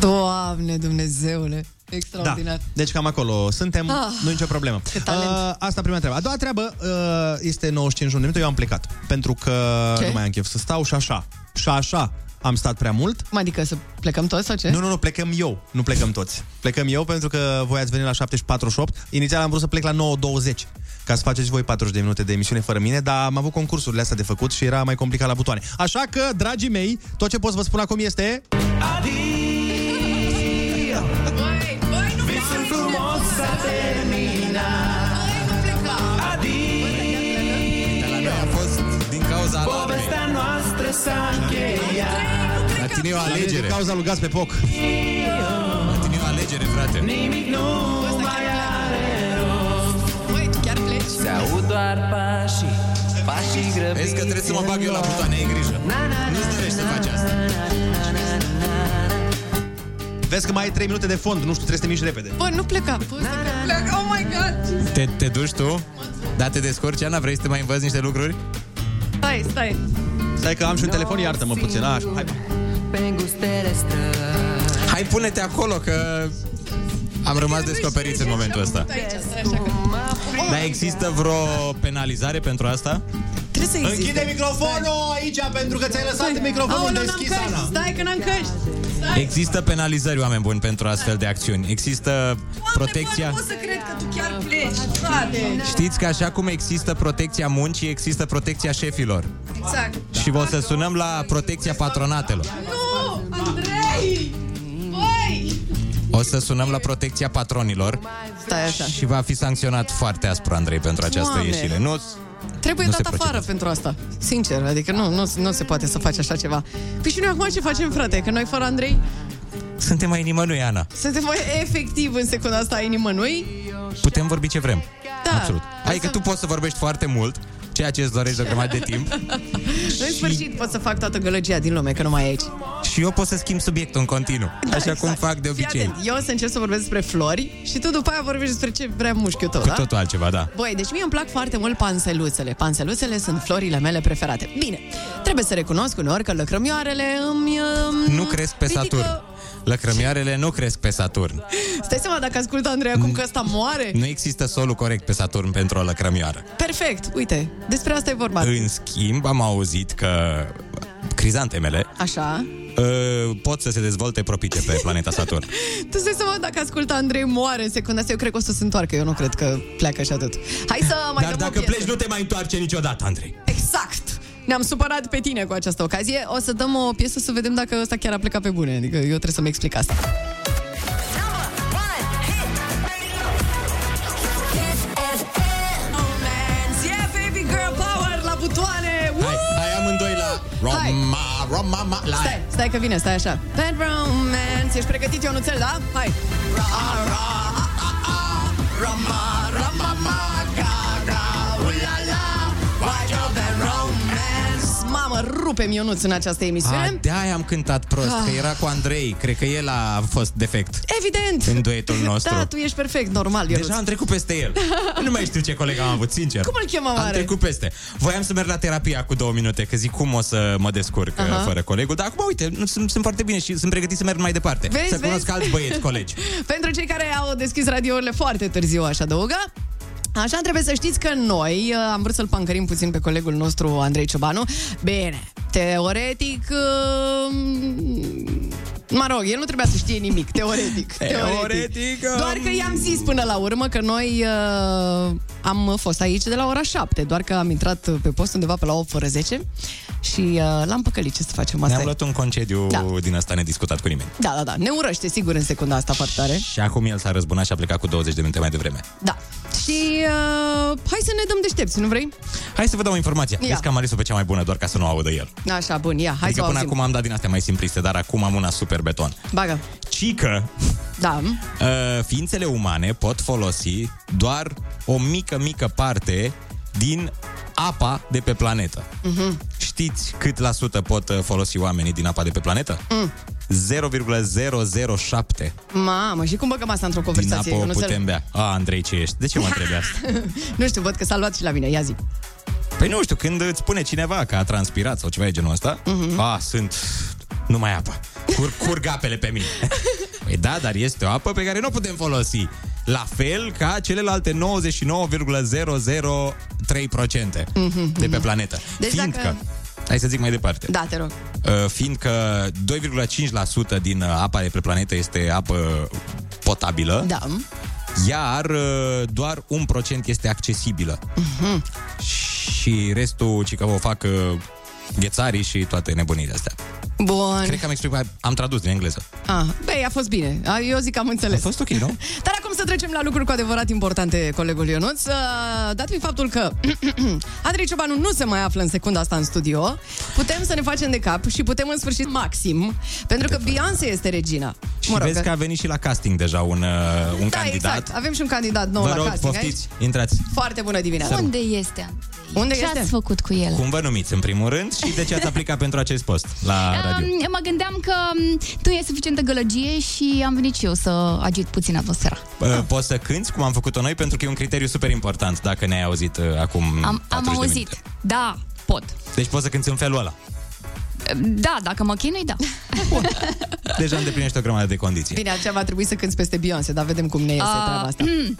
Doamne, Dumnezeule, extraordinar. Da. Deci cam acolo suntem, Ah. ah, nu nicio problemă. Ce talent. Uh, asta prima treabă. A doua treabă uh, este 95 de minute, eu am plecat. Pentru că Ce? nu mai am chef să stau și așa. Și așa am stat prea mult. Mă, adică să plecăm toți sau ce? Nu, nu, nu, plecăm eu, nu plecăm toți. Plecăm eu pentru că voi ați venit la 7.48. Inițial am vrut să plec la 9.20 ca să faceți voi 40 de minute de emisiune fără mine, dar am avut concursurile astea de făcut și era mai complicat la butoane. Așa că, dragii mei, tot ce pot să vă spun acum este... Visul terminat La noi a fost din cauza alarmei. Povestea noastră s-a încheiat La tine e o alegere. Din cauza lui Gaz pe Poc. La tine e o alegere, frate. Nimic nu mai are rost Băi, tu chiar pleci? Se aud doar pașii Pașii grăbiți Vezi că trebuie să mă bag eu la butoane, ai grijă. Nu-ți dorești să faci asta. Vezi că mai ai 3 minute de fond, nu știu, trebuie să te miști repede. Bă, nu pleca, bă, să că plec. Oh my god! Te, te duci tu? Da, te descurci, Ana? Vrei să te mai învăț niște lucruri? Stai, stai. Stai că am și un telefon, iartă-mă puțin. Așa, hai. Pe gustele străzi Hai, pune-te acolo, că am rămas descoperiți în momentul ăsta. Stai aici, stai așa că... Dar există vreo penalizare pentru asta? Trebuie să existe. Închide microfonul aici pentru că ți-ai lăsat microfonul Aoleu, n-am deschis, căști. Ana. Stai că n-am căști. Stai. Există penalizări, oameni buni, pentru astfel de acțiuni. Există protecția... Nu pot să cred că tu chiar pleci, frate. Știți că așa cum există protecția muncii, există protecția șefilor. Exact. Și o să sunăm la protecția patronatelor. Nu, Andrei! Băi! O să sunăm la protecția patronilor Stai așa. și va fi sancționat foarte aspru, Andrei, pentru această Doamne. ieșire. Nu, Trebuie nu dat se afară procedează. pentru asta. Sincer, adică nu, nu, nu se poate să faci așa ceva. Păi și noi acum ce facem, frate? Că noi fără Andrei Suntem mai nimănui, Ana. suntem mai efectiv în secunda asta ai nimănui. Putem vorbi ce vrem. Da. Absolut. Adică tu poți să vorbești foarte mult, ceea ce îți dorești de o grămadă de timp, În sfârșit pot să fac toată gălăgia din lume, că nu mai e aici. și eu pot să schimb subiectul în continuu, așa cum fac de Fii obicei. atent, eu o să încerc să vorbesc despre flori și tu după aia vorbești despre ce vrea mușchiul tău, Cu da? totul altceva, da. Băi, deci mie îmi plac foarte mult panseluțele. Panseluțele sunt florile mele preferate. Bine, trebuie să recunosc uneori că lăcrămioarele îmi... um, Nu cresc pe ridică- Saturn. Lăcrămioarele nu cresc pe Saturn. Stai seama dacă ascultă Andrei acum că ăsta moare? Nu există solul corect pe Saturn pentru o lăcrămioară. Perfect, uite, despre asta e vorba. În schimb, am auzit că crizantemele Așa. uh, pot să se dezvolte propice pe planeta Saturn. Tu stai seama dacă ascultă Andrei moare în secunda asta, eu cred că o să se întoarcă, eu nu cred că pleacă și atât. Hai să mai Dar dăm o dacă piesă. pleci, nu te mai întoarce niciodată, Andrei. Exact! Ne-am supărat pe tine cu această ocazie. O să dăm o piesă să vedem dacă ăsta chiar a plecat pe bune. Adică eu trebuie să-mi explic asta. Yeah, baby girl power la butoane! Hai, hai amândoi la Roma, Roma, ma, la... Stai, stai că vine, stai așa. Bad romance. Ești pregătit, Ionuțel, da? Hai. Rama, rama, ma, Mamă, rupe-mi Ionuț în această emisiune. A, de-aia am cântat prost, Ah. că era cu Andrei. Cred că el a fost defect Evident! în duetul nostru. Da, tu ești perfect, normal, Ionuț. Deja am trecut peste el. nu mai știu ce coleg am avut, sincer. Cum îl chemă Am oare? trecut peste. Voiam să merg la terapia cu două minute, că zic cum o să mă descurc Aha. uh, fără colegul. Dar acum, uite, nu, sunt, sunt foarte bine și sunt pregătit să merg mai departe. Vezi, să cunosc vezi? alți băieți, colegi. Pentru cei care au deschis radiourile foarte târziu, aș adăuga, Așa trebuie să știți că noi uh, am vrut să-l pancărim puțin pe colegul nostru Andrei Ciobanu. Bine, teoretic uh, Mă rog, el nu trebuia să știe nimic, teoretic. Teoretic, um, Doar că i-am zis până la urmă că noi uh, am fost aici de la ora 7, doar că am intrat pe post undeva pe la 8 fără 10 și uh, l-am păcălit ce să facem asta. Ne-am e. luat un concediu Da. din asta nediscutat cu nimeni. Da, da, da, ne urăște sigur în secunda asta foarte tare. Și acum el s-a răzbunat și a plecat cu 20 de minute mai devreme. Da. Și uh, hai să ne dăm deștepți, nu vrei? Hai să vă dau informația. Ia. Vezi că am ales-o pe cea mai bună, doar ca să nu audă el. Așa, bun, ia, hai adică să o până auzim. acum am dat din astea mai simpliste, dar acum am una super beton. Bagă. Cică, Da. uh, ființele umane pot folosi doar o mică, mică parte din apa de pe planetă. Mhm. Știți cât la sută pot uh, folosi oamenii din apa de pe planetă? Mm. 0,007 Mamă, și cum băgăm asta într-o din conversație? apă Eu o nu, putem se... bea. A, Andrei, ce ești? De ce mă întrebi asta? nu știu, văd că s-a luat și la mine, ia zi. Păi nu știu, când îți spune cineva că a transpirat sau ceva de genul ăsta, Mhm. a, sunt numai apă. Cur, curg apele pe mine. Păi da, dar este o apă pe care nu o putem folosi. La fel ca celelalte 99,003% Mhm, de pe mhm. planetă. Deci fiindcă, dacă- hai să zic mai departe, Da, te rog. Uh, fiindcă 2,5% din uh, apa de pe planetă este apă potabilă, Da. iar uh, doar 1% este accesibilă. Mhm. Și restul, ci că o fac uh, ghețarii și toate nebunile astea. Bun. Cred că am explicat, am tradus din engleză. Ah, băi, a fost bine. A, Eu zic că am înțeles. A fost ok, nu? Dar acum să trecem la lucruri cu adevărat importante, colegul Ionuț. Uh, Dat fiind faptul că Andrei Ciobanu nu se mai află în secunda asta în studio, putem să ne facem de cap și putem în sfârșit maxim, pentru că Beyoncé este regina. Și vezi că a venit și la casting deja un, uh, un da, candidat. exact. Avem și un candidat nou Vă la rog, casting poftiți, aici. intrați. Foarte bună dimineața. Unde este? Unde Ce este? ați făcut cu el? Cum vă numiți, în primul rând, și de ce ați aplicat pentru acest post la radio? Um, mă gândeam că um, tu e suficientă gălăgie și am venit și eu să agit puțin atmosfera. Uh, Poți să cânti cum am făcut-o noi, pentru că e un criteriu super important, dacă ne-ai auzit uh, acum Am, am 40 de auzit. minute. Da, pot. Deci poți să cânti în felul ăla. Da, dacă mă chinui, da. Deja îndeplinești o grămadă de condiții. Bine, aceea va trebui să cânti peste Beyoncé, dar vedem cum ne iese Ah, treaba asta. mm.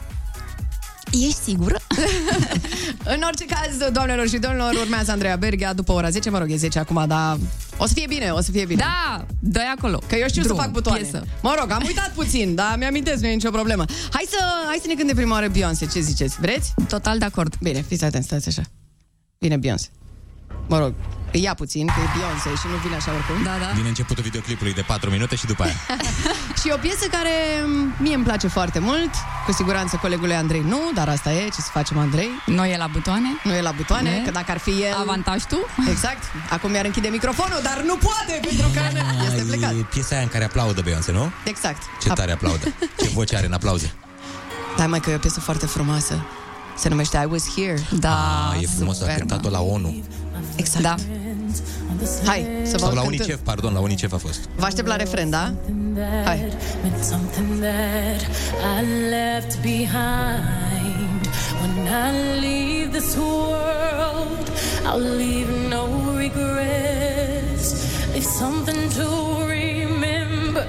Ești sigură? În orice caz, doamnelor și domnilor, urmează Andreea Berghea după ora 10, mă rog, e 10 acum, dar o să fie bine, o să fie bine. Da, dă acolo. Că eu știu Drum, să fac butoane. piesă. Mă rog, am uitat puțin, dar mi-amintesc, nu e nicio problemă. Hai să, hai să ne cântem prima oară Beyoncé, ce ziceți? Vreți? Total de acord. Bine, fiți atenți, stați așa. Vine Beyoncé. Mă rog, îi ia puțin, că e Beyoncé și nu vine așa oricum. Da, da. Vine începutul videoclipului de 4 minute și după aia. Și o piesă care m, mie îmi place foarte mult, cu siguranță colegului Andrei nu, dar asta e, ce să facem Andrei? Nu e la butoane? Nu e la butoane, Ne? că dacă ar fi el... Avantaj tu? Exact. Acum mi-ar închide microfonul, dar nu poate, pentru că este plecat. E piesa aia în care aplaudă Beyoncé, nu? Exact. Ce tare aplaudă. Ce voce are în aplauze. Da, mai că e o piesă foarte frumoasă. Se numește I Was Here. Da, Ah, e frumos, a super, cântat-o la ONU. Exact. Da. Hai, să vă Sau la cântând. UNICEF, pardon, la UNICEF a fost. Vă aștept la refren, da? Hai. Meant something that I left behind. When I leave this world, I'll leave no regrets. Leave something to remember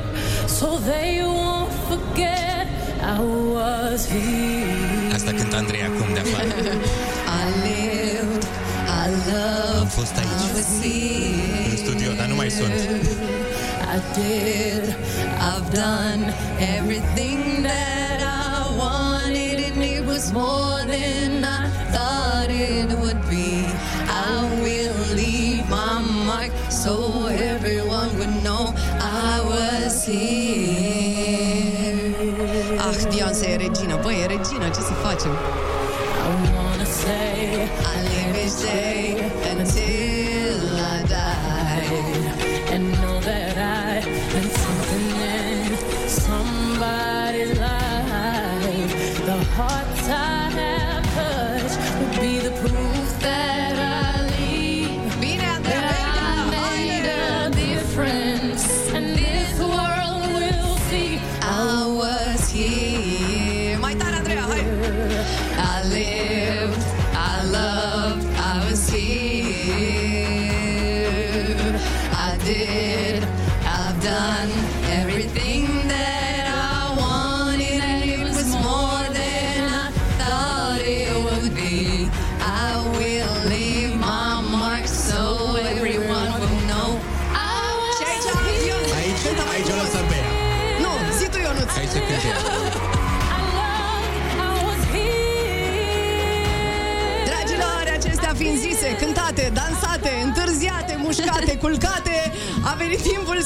so they won't forget I was here. Asta cântă Andrei acum de afară. Am fost aici, I was here. în studio, dar nu mai sunt. I did, I've done everything that I wanted, and it was more than I thought it would be. I will leave my mark so everyone would know I was here. Ah, Beyoncé e regină, băi, e regină, ce să facem? The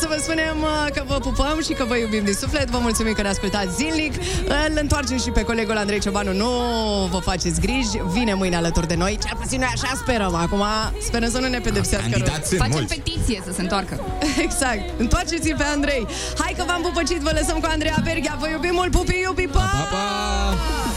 să vă spunem uh, că vă pupăm și că vă iubim din suflet. Vă mulțumim că ne ascultați zilnic. Îl întoarcem și pe colegul Andrei Ciobanu. Nu vă faceți griji, vine mâine alături de noi. Cel puțin noi așa sperăm. Acum sperăm să nu ne pedepsească rău. Candidați sunt Facem mulți. petiție să se întoarcă. Exact. Întoarceți-l pe Andrei. Hai că v-am pupăcit, vă lăsăm cu Andreea Berghia. Vă iubim mult, pupi, iubi, pa! Pa, pa!